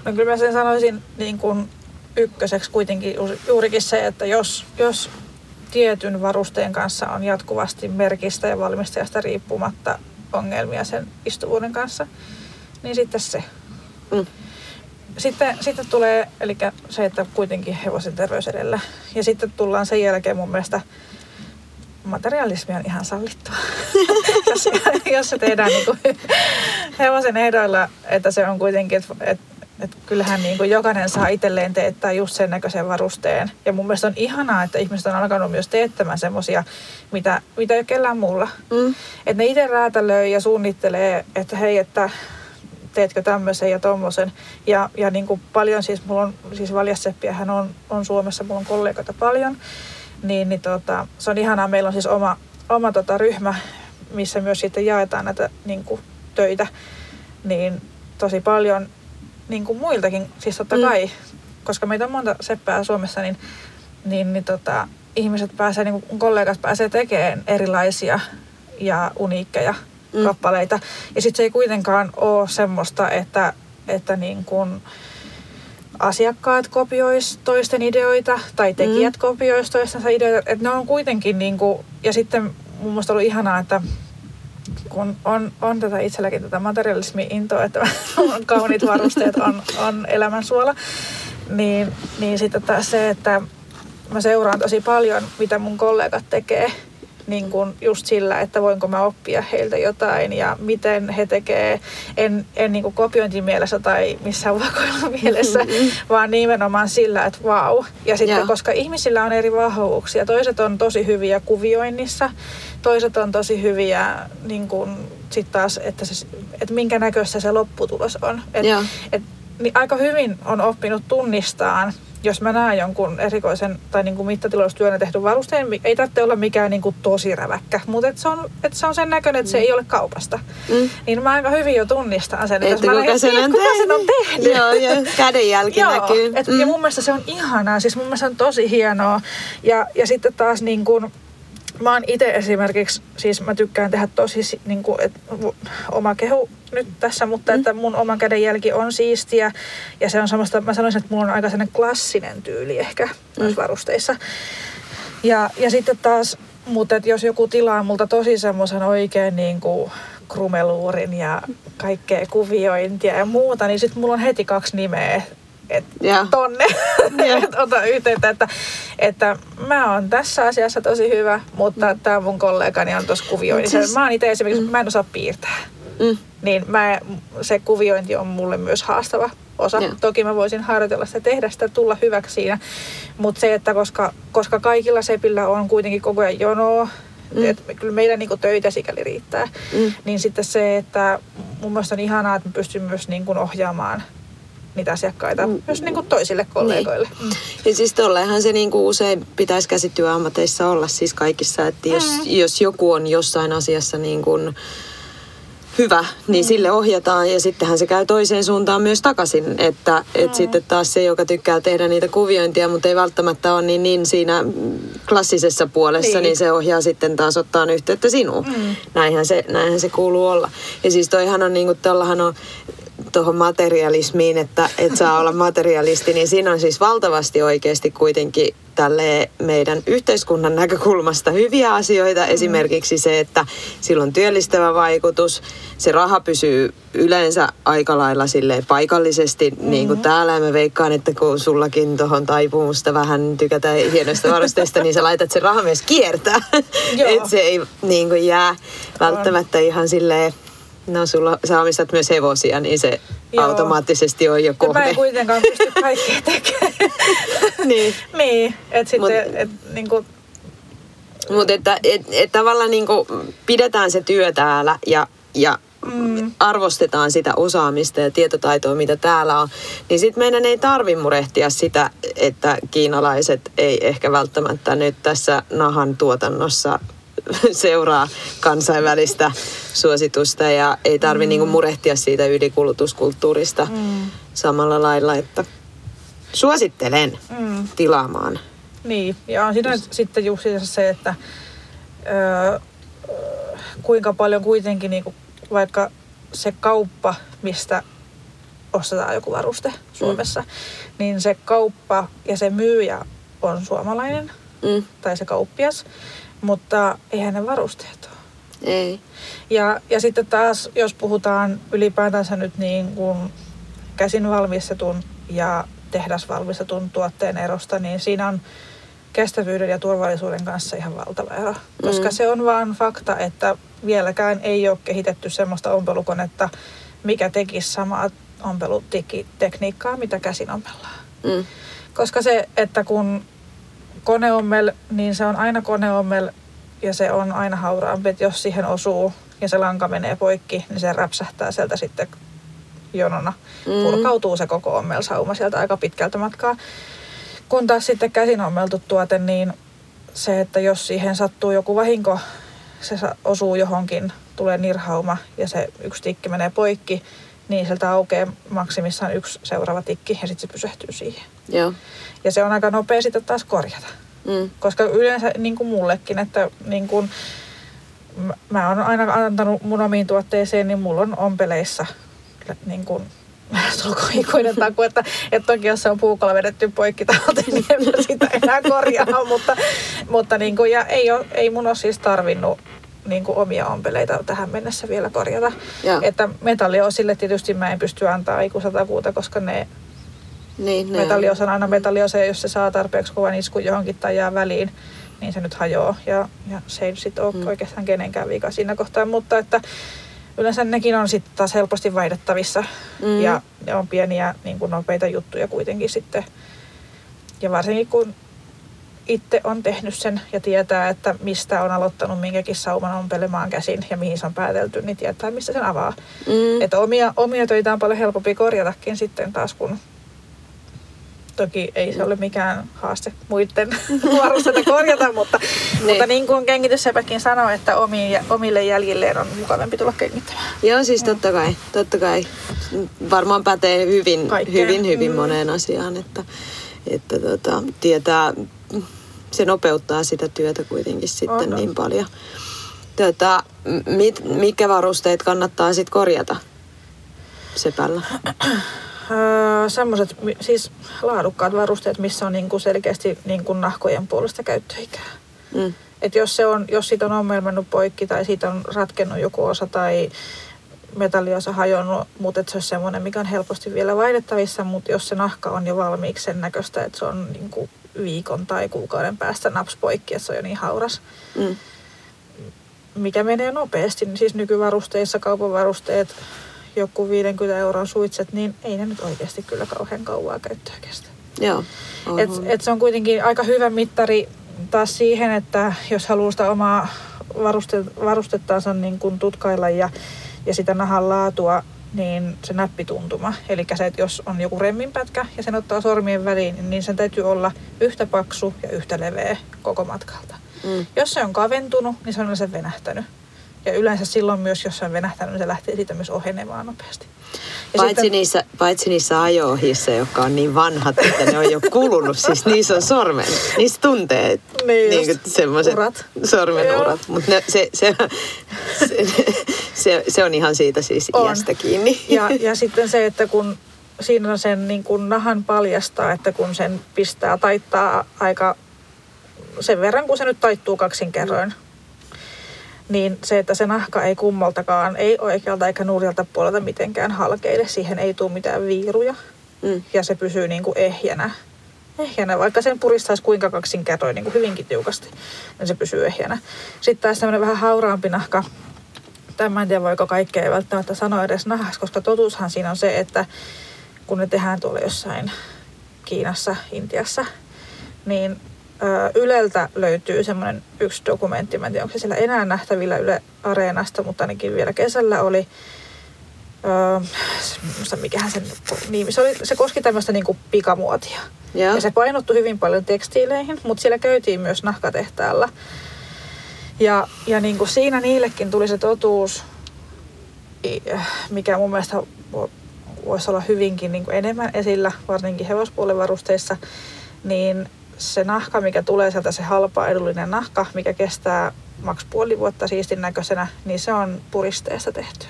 No kyllä mä sen sanoisin niin kuin ykköseksi kuitenkin juuri- juurikin se, että jos, jos tietyn varusteen kanssa on jatkuvasti merkistä ja valmistajasta riippumatta ongelmia sen istuvuuden kanssa, niin sitten se. Mm. Sitten, sitten tulee, eli se, että kuitenkin hevosen terveys edellä. Ja sitten tullaan sen jälkeen mun mielestä materialismi on ihan sallittua. jos, jos se tehdään niin kuin hevosen ehdoilla, että se on kuitenkin, että, että, että kyllähän niin kuin jokainen saa itselleen teettää just sen näköisen varusteen. Ja mun mielestä on ihanaa, että ihmiset on alkanut myös teettämään semmoisia, mitä, mitä ei ole kellään muulla. Mm. Että ne itse räätälöi ja suunnittelee, että hei, että teetkö tämmöisen ja tommosen. Ja, ja niin kuin paljon siis, mulla on, siis valjasseppiähän on, on Suomessa, mulla on kollegoita paljon. Niin, niin tota, se on ihanaa, meillä on siis oma, oma tota ryhmä, missä myös sitten jaetaan näitä niin kuin, töitä. Niin tosi paljon niin kuin muiltakin, siis totta Mm. kai, koska meitä on monta seppää Suomessa, niin, niin, niin tota, ihmiset pääsee, niin kuin kollegat pääsee tekemään erilaisia ja uniikkeja Mm. kappaleita. Ja sitten se ei kuitenkaan ole semmoista, että, että niin kuin asiakkaat kopiois toisten ideoita tai tekijät mm. kopiois toistensa ideoita. Että ne on kuitenkin, niin kuin, ja sitten mun mielestä ollut ihanaa, että kun on, on tätä itselläkin tätä materialismi-intoa, että kauniit varusteet on, on elämän suola, niin, niin sitten se, että mä seuraan tosi paljon, mitä mun kollegat tekee, niin kuin just sillä, että voinko mä oppia heiltä jotain ja miten he tekee, en, en niin kuin kopiointimielessä tai missään vakoilumielessä, vaan nimenomaan sillä, että vau. Ja sitten Joo. koska ihmisillä on eri vahvuuksia, toiset on tosi hyviä kuvioinnissa, toiset on tosi hyviä niin kuin, sit taas, että, se, että minkä näköistä se lopputulos on. Et, Joo. et, niin aika hyvin on oppinut tunnistaan, jos mä näen jonkun erikoisen tai niin kuin mittatiloustyönä tehty varusteen, ei tarvitse olla mikään niin kuin tosi räväkkä, mutta et se, on, et se on sen näköinen, että se ei ole kaupasta. Mm. Niin mä aika hyvin jo tunnistan sen, Että jos mä sen on kuka tehnyt. sen on tehnyt. Joo, joo. Kädenjälki Joo, näkyy. et, Mm. ja mun mielestä se on ihanaa, siis mun mielestä se on tosi hienoa. Ja, ja sitten taas niin kuin, mä oon itse esimerkiksi, siis mä tykkään tehdä tosi si- niin kuin, et, oma kehu nyt tässä, mutta mm. että mun oman käden jälki on siistiä. Ja se on semmoista, mä sanoisin, että mulla on aika sellainen klassinen tyyli ehkä mm. noissa varusteissa. Ja, ja sitten taas, mutta et jos joku tilaa multa tosi semmoisen oikein niin kuin krumeluurin ja kaikkea kuviointia ja muuta, niin sitten mulla on heti kaksi nimeä. Et Joo. tonne, Joo. et ota yhteyttä, että, että mä oon tässä asiassa tosi hyvä, mutta tämä mun kollegani on tuossa kuvioinnissa. Siis, mä oon itse esimerkiksi, mä en osaa piirtää. Mm. Niin mä, se kuviointi on mulle myös haastava osa. Joo. Toki mä voisin harjoitella sitä, tehdä sitä, tulla hyväksi siinä. Mutta se, että koska, koska kaikilla sepillä on kuitenkin koko ajan jonoa, Mm. mm. että kyllä meidän niinku töitä sikäli riittää, Mm. niin sitten se, että mun mielestä on ihanaa, että mä pystyn myös niinku ohjaamaan niitä asiakkaita Mm. myös niinku toisille kollegoille. Mm. Ja siis tolleenhan se niinku usein pitäisi käsityöammateissa olla siis kaikissa, että jos, Mm. jos joku on jossain asiassa niin kuin hyvä, niin Mm. sille ohjataan ja sittenhän se käy toiseen suuntaan myös takaisin, että et Mm. sitten taas se, joka tykkää tehdä niitä kuviointia, mutta ei välttämättä ole niin, niin siinä klassisessa puolessa, niin. Niin. niin se ohjaa sitten taas ottaa yhteyttä sinuun. Mm. Näinhän, se, näinhän se kuuluu olla. Ja siis toihan on niinku, tollahan on tuohon materialismiin, että et saa olla materialisti, niin siinä on siis valtavasti oikeasti kuitenkin tälle meidän yhteiskunnan näkökulmasta hyviä asioita. Mm. Esimerkiksi se, että sillä on työllistävä vaikutus. Se raha pysyy yleensä aika lailla silleen paikallisesti, mm. niin kuin täällä. Ja mä veikkaan, että kun sullakin tuohon taipumusta vähän tykätä hienoista varusteista, niin sä laitat sen raha myös kiertää. Että se ei niin kuin jää välttämättä ihan silleen No sulla, sä omistat myös hevosia, niin se Joo. automaattisesti on jo Ja mä kohde. en kuitenkaan pysty kaikkea tekemään. niin. niin, että sitten, Mut- et, niinku, Mutta että et, et tavallaan niinku pidetään se työ täällä ja, ja Mm. arvostetaan sitä osaamista ja tietotaitoa, mitä täällä on, niin sitten meidän ei tarvi murehtia sitä, että kiinalaiset ei ehkä välttämättä nyt tässä nahan tuotannossa seuraa kansainvälistä suositusta ja ei tarvi mm. niinku murehtia siitä ylikulutuskulttuurista mm, samalla lailla, että suosittelen mm. tilaamaan. Niin, ja on siinä sitten justiinsa se, että öö, kuinka paljon kuitenkin niinku, vaikka se kauppa, mistä ostetaan joku varuste Suomessa, mm. niin se kauppa ja se myyjä on suomalainen. Mm. tai se kauppias, mutta eihän ne varusteet ole. Ei. Ja, ja sitten taas, jos puhutaan ylipäätänsä nyt niin kuin käsin valmistetun ja tehdasvalmistetun tuotteen erosta, niin siinä on kestävyyden ja turvallisuuden kanssa ihan valtava ero. Koska Mm. se on vaan fakta, että vieläkään ei ole kehitetty semmoista ompelukonetta, mikä tekisi samaa ompelutekniikkaa, mitä käsin ompellaan. Mm. Koska se, että kun koneommel, niin se on aina koneommel ja se on aina hauraampi, että jos siihen osuu ja se lanka menee poikki, niin se räpsähtää sieltä sitten jonona. Mm. Purkautuu se koko ommelsauma sieltä aika pitkältä matkaa. Kun taas sitten käsin ommeltu tuote, niin se, että jos siihen sattuu joku vahinko, se osuu johonkin, tulee nirhauma ja se yksi tikki menee poikki, niin sieltä aukeaa maksimissaan yksi seuraava tikki ja sitten se pysähtyy siihen. Joo. Ja se on aika nopea sitten taas korjata. Mm. Koska yleensä niin kuin mullekin, että niin kuin, mä- mä oon aina antanut mun omiin tuotteeseen, niin mulla on ompeleissa niin kuin, tulkoon ikuinen taku, että, että toki jos se on puukolla vedetty poikki talteen, niin en mä sitä enää korjaa, mutta, mutta niin kuin, ja ei, ole, ei mun ole siis tarvinnut niin kuin omia ompeleita tähän mennessä vielä korjata. Joo. Että metalliosille tietysti mä en pysty antaa ikuisatakuuta, koska ne Niin, ne Metalliosa on aina metalliosa ja jos se saa tarpeeksi kovan iskun johonkin tai jää väliin, niin se nyt hajoaa. Ja, ja se ei sitten ole Mm. oikeastaan kenenkään vika siinä kohtaa, mutta että yleensä nekin on sitten taas helposti vaihdettavissa. Mm. Ja ne on pieniä niin kuin nopeita juttuja kuitenkin sitten. Ja varsinkin kun itse on tehnyt sen ja tietää, että mistä on aloittanut minkäkin sauman ompelemaan käsin ja mihin se on päätelty, niin tietää, mistä sen avaa. Mm. Että omia, omia töitä on paljon helpompi korjatakin sitten taas, kun toki ei se ole mikään haaste muiden varusteita korjata, mutta, Niin. mutta niin kuin kengityssepäkin sanoi, että omiin, omille jäljilleen on mukavampi tulla kengittämään. Joo, siis totta kai, totta kai. Varmaan pätee hyvin, Kaikkeen. hyvin, hyvin Mm. moneen asiaan, että, että tota, tietää, se nopeuttaa sitä työtä kuitenkin sitten On, on. niin paljon. Tota, mit, mitkä varusteet kannattaa sitten korjata sepällä? Öö, Semmoiset siis laadukkaat varusteet, missä on niinku selkeästi niinku nahkojen puolesta käyttöikää. Mm. Et jos, se on, jos siitä on ommel mennyt poikki tai siitä on ratkennut joku osa tai metalliosa hajonnut, mutta se olisi semmoinen, mikä on helposti vielä vaihdettavissa, mutta jos se nahka on jo valmiiksi sen näköistä, että se on niinku viikon tai kuukauden päästä naps poikki, että se on jo niin hauras, Mm. mikä menee nopeasti, niin siis nykyvarusteissa, kaupan varusteet, joku 50 euron suitset, niin ei ne nyt oikeasti kyllä kauhean kauaa käyttöä kestä. Joo. Et, et se on kuitenkin aika hyvä mittari taas siihen, että jos haluaa sitä omaa varuste, varustettaansa niin kuin tutkailla ja, ja sitä nahan laatua, niin se näppituntuma. Eli se, että jos on joku remminpätkä ja sen ottaa sormien väliin, niin sen täytyy olla yhtä paksu ja yhtä leveä koko matkalta. Mm. Jos se on kaventunut, niin se on yleensä venähtänyt. Ja yleensä silloin myös, jos se on venähtänyt, niin se lähtee siitä myös ohenemaan nopeasti. Ja Paitsi, sitten- niissä, paitsi niissä ajo-ohjissa, jotka on niin vanhat, että ne on jo kulunut. Siis niissä on sormen, niissä tuntee Niin niin semmoiset urat. sormenurat. Mutta se, se, se, se, se, on ihan siitä siis On. iästä kiinni. Ja, ja sitten se, että kun siinä sen niin kuin nahan paljastaa, että kun sen pistää taittaa aika sen verran, kun se nyt taittuu kaksin kerroin, niin se, että se nahka ei kummaltakaan, ei oikealta eikä nurjalta puolelta mitenkään halkeile, siihen ei tule mitään viiruja Mm. ja se pysyy niin kuin ehjänä. Ehjänä, vaikka sen puristaisi kuinka kaksin kerroin niin kuin hyvinkin tiukasti, niin se pysyy ehjänä. Sitten taas tämmöinen vähän hauraampi nahka, Tämä en tiedä, voiko kaikkea ei välttämättä sanoa edes nahaksi, koska totuushan siinä on se, että kun ne tehdään tuolla jossain Kiinassa, Intiassa, niin Yleltä löytyy semmoinen yksi dokumentti, mä en tiedä, onko se siellä enää nähtävillä Yle Areenasta, mutta ainakin vielä kesällä oli. Öö, mikähän sen nimi, se, oli, se koski tämmöistä niinku pikamuotia. Joo. Ja se painottui hyvin paljon tekstiileihin, mutta siellä käytiin myös nahkatehtaalla. Ja, ja niin kuin siinä niillekin tuli se totuus, mikä mun mielestä vo- voisi olla hyvinkin niin kuin enemmän esillä, varsinkin hevospuolen varusteissa, niin se nahka, mikä tulee sieltä, se halpa edullinen nahka, mikä kestää maks puoli vuotta siistin näköisenä, niin se on puristeesta tehtyä.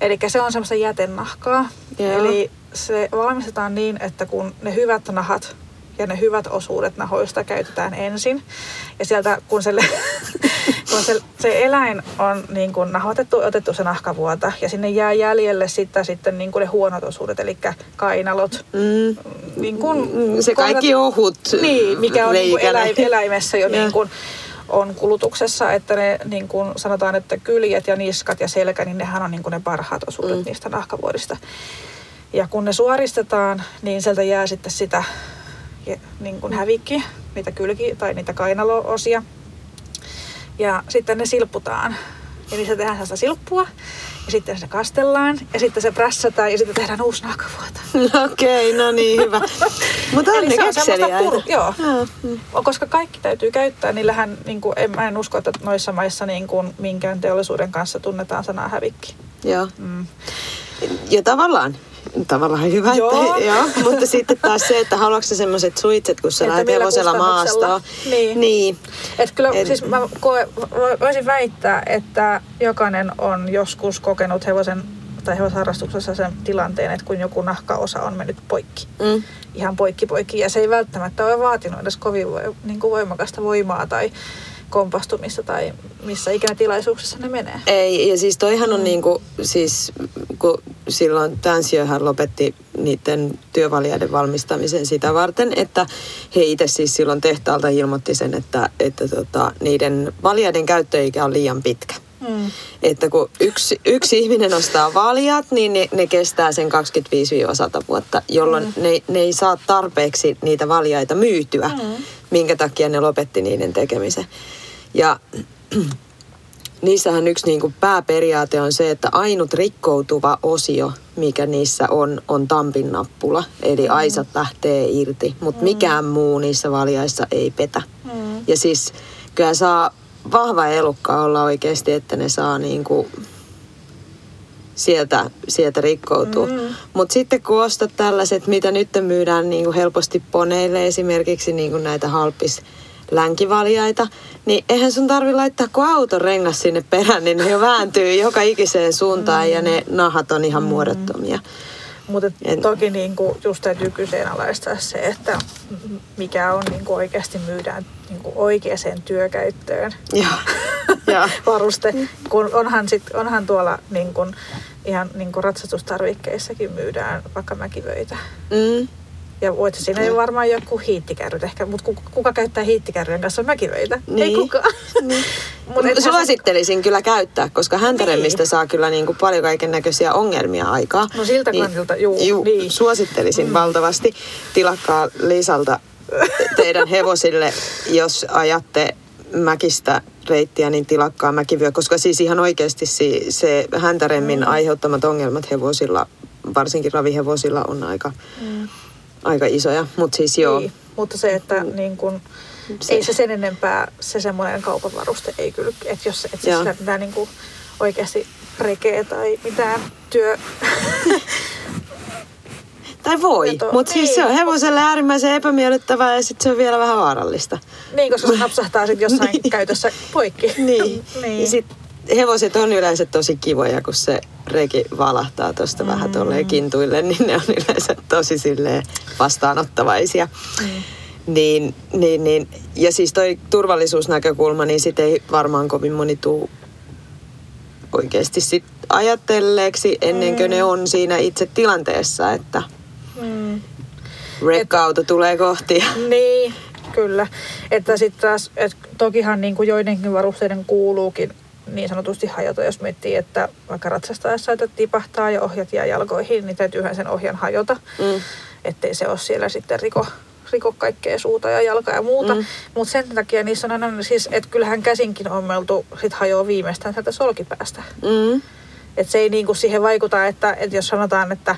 Eli se on semmoista jätenahkaa. Joo. Eli se valmistetaan niin, että kun ne hyvät nahat, ja ne hyvät osuudet nahoista käytetään ensin. Ja sieltä, kun se, kun se, se eläin on niin kuin nahoitettu, otettu se nahkavuota ja sinne jää jäljelle sitten, sitten niin kuin ne huonot osuudet, eli kainalot. Mm. Niin kuin Mm, Se kaikki ohut Niin, mikä on niin kuin eläim, eläimessä jo niin kuin on kulutuksessa, että ne niin kuin sanotaan, että kyljet ja niskat ja selkä, niin nehän on niin kuin ne parhaat osuudet mm. niistä nahkavuodista. Ja kun ne suoristetaan, niin sieltä jää sitten sitä niin kuin hävikkiä, niitä kylki- tai niitä kainaloosia. Ja sitten ne silputaan. Eli se tehdään sellaista silppua, ja sitten se kastellaan, ja sitten se prässätään, ja sitten tehdään uusi nahkavuota. Okei, no niin, hyvä. Mutta on Eli ne se on joo. Joo, mm. Koska kaikki täytyy käyttää, niillähän, niin kuin, en, mä en usko, että noissa maissa niin kuin, minkään teollisuuden kanssa tunnetaan sanaa hävikki. Joo. Mm. Ja tavallaan, tavallaan hyvä, Joo. Että, joo. mutta sitten taas se, että haluatko semmoiset suitset, kun sä Että lähdet hevosella maastoon. Niin. niin. Et kyllä En- siis mä koe, vo- voisin väittää, että jokainen on joskus kokenut hevosen tai hevosharrastuksessa sen tilanteen, että kun joku nahkaosa on mennyt poikki. Mm. Ihan poikki poikki. Ja se ei välttämättä ole vaatinut edes kovin niin kuin voimakasta voimaa tai kompastumista tai missä ikinä tilaisuuksissa ne menee. Ei, ja siis toihan on niinku, siis kun silloin Tansiohan lopetti niiden työvaljaiden valmistamisen sitä varten, että he itse siis silloin tehtaalta ilmoitti sen, että, että tota, niiden valjaiden käyttöikä on liian pitkä. Mm. Että kun yksi, yksi ihminen ostaa valjat, niin ne, ne kestää sen 25-100 vuotta, jolloin mm. ne, ne ei saa tarpeeksi niitä valjaita myytyä, mm. minkä takia ne lopetti niiden tekemisen. Ja niissähän yksi niin kuin pääperiaate on se, että ainut rikkoutuva osio, mikä niissä on, on tampin nappula. Eli aisat lähtee irti, mutta mikään muu niissä valjaissa ei petä. Mm. Ja siis kyllä saa vahva elukka olla oikeasti, että ne saa niin kuin sieltä, sieltä rikkoutua. Mm. Mutta sitten kun ostat tällaiset, mitä nyt myydään niin kuin helposti poneille, esimerkiksi niin kuin näitä halpis länkivaljaita, niin eihän sun tarvi laittaa kuin auton rengas sinne perään, niin ne jo vääntyy joka ikiseen suuntaan mm. ja ne nahat on ihan mm. muodottomia. Mutta toki niin kuin just täytyy kyseenalaistaa se, että mikä on niin kuin oikeasti myydään niin kuin oikeaan työkäyttöön. Joo. varuste, kun onhan, sit, onhan tuolla niin kuin, ihan niin kuin ratsastustarvikkeissakin myydään vaikka mäkivöitä. Mm. Ja voit siinä ei varmaan joku hiittikärryt ehkä, mutta kuka, kuka käyttää hiittikärryjen kanssa mäkivöitä? Ei Niin. kukaan. Niin. Mut Suosittelisin kyllä käyttää, koska häntäremmistä Niin. saa kyllä niin kuin paljon kaiken näköisiä ongelmia aikaa. No siltä kantilta, juu, juu niin. Suosittelisin mm. valtavasti. Tilakkaa Lisalta te- teidän hevosille, jos ajatte mäkistä reittiä, niin tilakkaa mäkivyö, koska siis ihan oikeasti se häntäremmin mm. aiheuttamat ongelmat hevosilla, varsinkin ravihevosilla, on aika, Mm. Aika isoja. Mutta siis joo, Niin, mutta se, että niin kun, Se- ei se sen enempää, se semmoinen kaupan varuste ei kyllä, että jos et sä mitään niin kuin oikeasti rekeä tai mitään työ... Tai voi, mutta siis se on niin. hevoselle äärimmäisen epämiellyttävää ja sitten se on vielä vähän vaarallista. niin, koska se napsahtaa sitten jossain Niin. käytössä poikki. Niin. niin. Ja sit hevoset on yleensä tosi kivoja, kun se reki valahtaa tuosta mm. vähän tolleen kintuille, niin ne on yleensä tosi silleen vastaanottavaisia. Mm. Niin, niin, niin. Ja siis toi turvallisuusnäkökulma, niin sit ei varmaan kovin moni tuu oikeasti sit ajatelleeksi ennen kuin ne on siinä itse tilanteessa, että Mm. rekka-auto tulee kohti. Niin, kyllä. Että sitten taas, et tokihan niin kuin joidenkin varusteiden kuuluukin niin sanotusti hajota, jos miettii, että vaikka ratsastaessa että tipahtaa ja ohjat jää jalkoihin, niin täytyyhän sen ohjan hajota, Mm. ettei se ole siellä sitten riko, riko kaikkea suuta ja jalkaa ja muuta. Mm. Mutta sen takia niissä on aina siis, että kyllähän käsinkin ommeltu sit hajoaa viimeistään sieltä solkipäästä. Mm. Että se ei niinku siihen vaikuta, että, että jos sanotaan, että,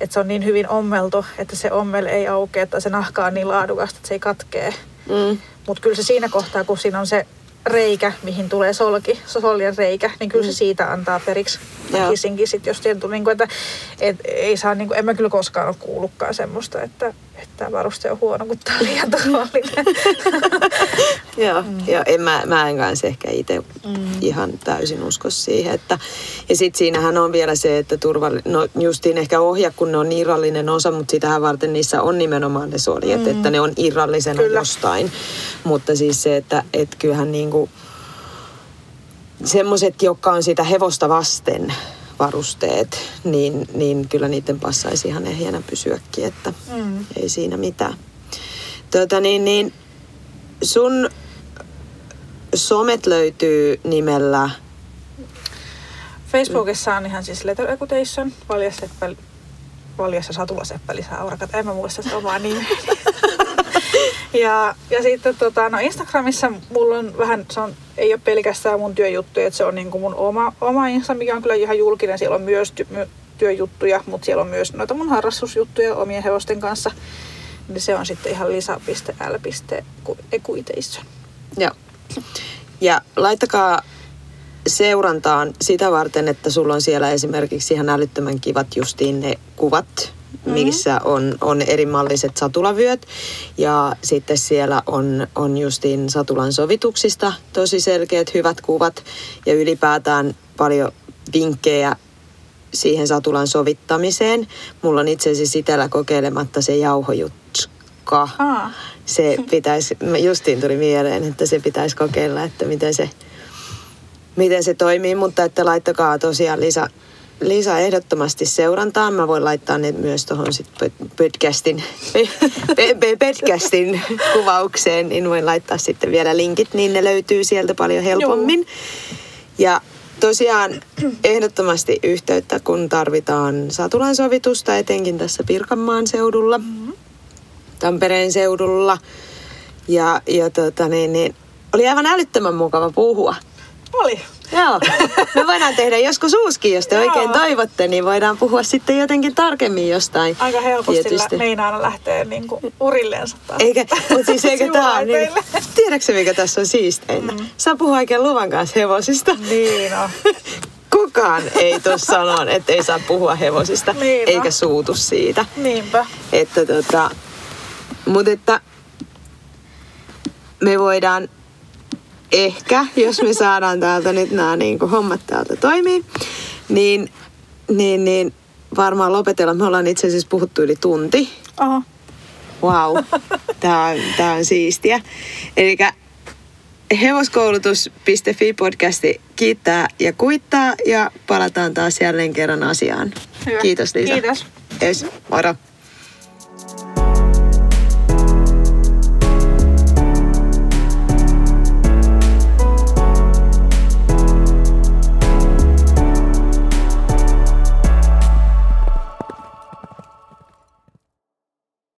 että se on niin hyvin ommeltu, että se ommel ei aukea tai se nahka on niin laadukasta, että se ei katkee. Mm. Mutta kyllä se siinä kohtaa, kun siinä on se reikä, mihin tulee solki, soljen reikä, niin kyllä se siitä antaa periksi. Väkisinkin sit, jos tietty, niin kuin, että et, ei saa, niin kuin, en mä kyllä koskaan ole kuullutkaan semmoista, että että tämä varuste on huono, kun tämä on liian turvallinen. Joo, mm. joo en, mä, mä en kanssa ehkä itse mm. ihan täysin usko siihen. Että, ja sitten siinähän on vielä se, että turvalli, no justiin ehkä ohja, kun ne on irrallinen osa, mutta sitähän varten niissä on nimenomaan ne soljet, mm. että ne on irrallisena Kyllä. jostain. Mutta siis se, että et kyllähän niinku, semmoiset, jotka on sitä hevosta vasten, varusteet, niin, niin kyllä niiden passaisi ihan ehjänä pysyäkin, että mm. ei siinä mitään. Tuota, niin, niin, sun somet löytyy nimellä... Facebookissa on ihan siis Letter Equitation, Valjas, Seppä, Valjas ja Satula Seppä lisää aurakat. En mä muista sitä omaa nimeä. ja, ja sitten tota, no Instagramissa mulla on vähän, se on, ei ole pelkästään mun työjuttuja, että se on niin kuin mun oma, oma Insta, mikä on kyllä ihan julkinen. Siellä on myös ty, my, työjuttuja, mutta siellä on myös noita mun harrastusjuttuja omien hevosten kanssa. Niin se on sitten ihan lisa.l.equation. Joo. Ja laittakaa seurantaan sitä varten, että sulla on siellä esimerkiksi ihan älyttömän kivat justiin ne kuvat. Missä on, on eri malliset satulavyöt. Ja sitten siellä on, on justiin satulan sovituksista tosi selkeät hyvät kuvat ja ylipäätään paljon vinkkejä siihen satulan sovittamiseen. Mulla on itse asiassa itellä kokeilematta se jauhojutka. Ah. Se pitäisi, justiin tuli mieleen, että se pitäisi kokeilla, että miten se, miten se toimii, mutta että laittakaa tosiaan lisä, Liisa ehdottomasti seurantaan. Mä voin laittaa ne myös tuohon sitten podcastin, podcastin kuvaukseen, niin voin laittaa sitten vielä linkit, niin ne löytyy sieltä paljon helpommin. Joo. Ja tosiaan ehdottomasti yhteyttä, kun tarvitaan satulansovitusta, etenkin tässä Pirkanmaan seudulla, mm-hmm. Tampereen seudulla. Ja, ja tota, niin, niin, oli aivan älyttömän mukava puhua. Oli. Joo. Me voidaan tehdä joskus uuskin, jos te Joo. oikein toivotte, niin voidaan puhua sitten jotenkin tarkemmin jostain. Aika helposti tietysti. meinaa lähteä niin kuin urilleensa taas. Eikä, mutta siis eikä tää niin, tiedätkö mikä tässä on siisteintä? Mm. Saa puhua oikein luvan kanssa hevosista. Niin on. Kukaan ei tuossa sanoa, että ei saa puhua hevosista, niin eikä suutu siitä. Niinpä. Että tota, mutta että me voidaan ehkä, jos me saadaan täältä nyt nämä niin kuin hommat täältä toimii, niin, niin, niin varmaan lopetella. Me ollaan itse asiassa puhuttu yli tunti. Oho. Wow, tämä on, tää on siistiä. Eli hevoskoulutus.fi podcasti kiittää ja kuittaa ja palataan taas jälleen kerran asiaan. Hyvä. Kiitos Liisa. Kiitos. Yes, moro.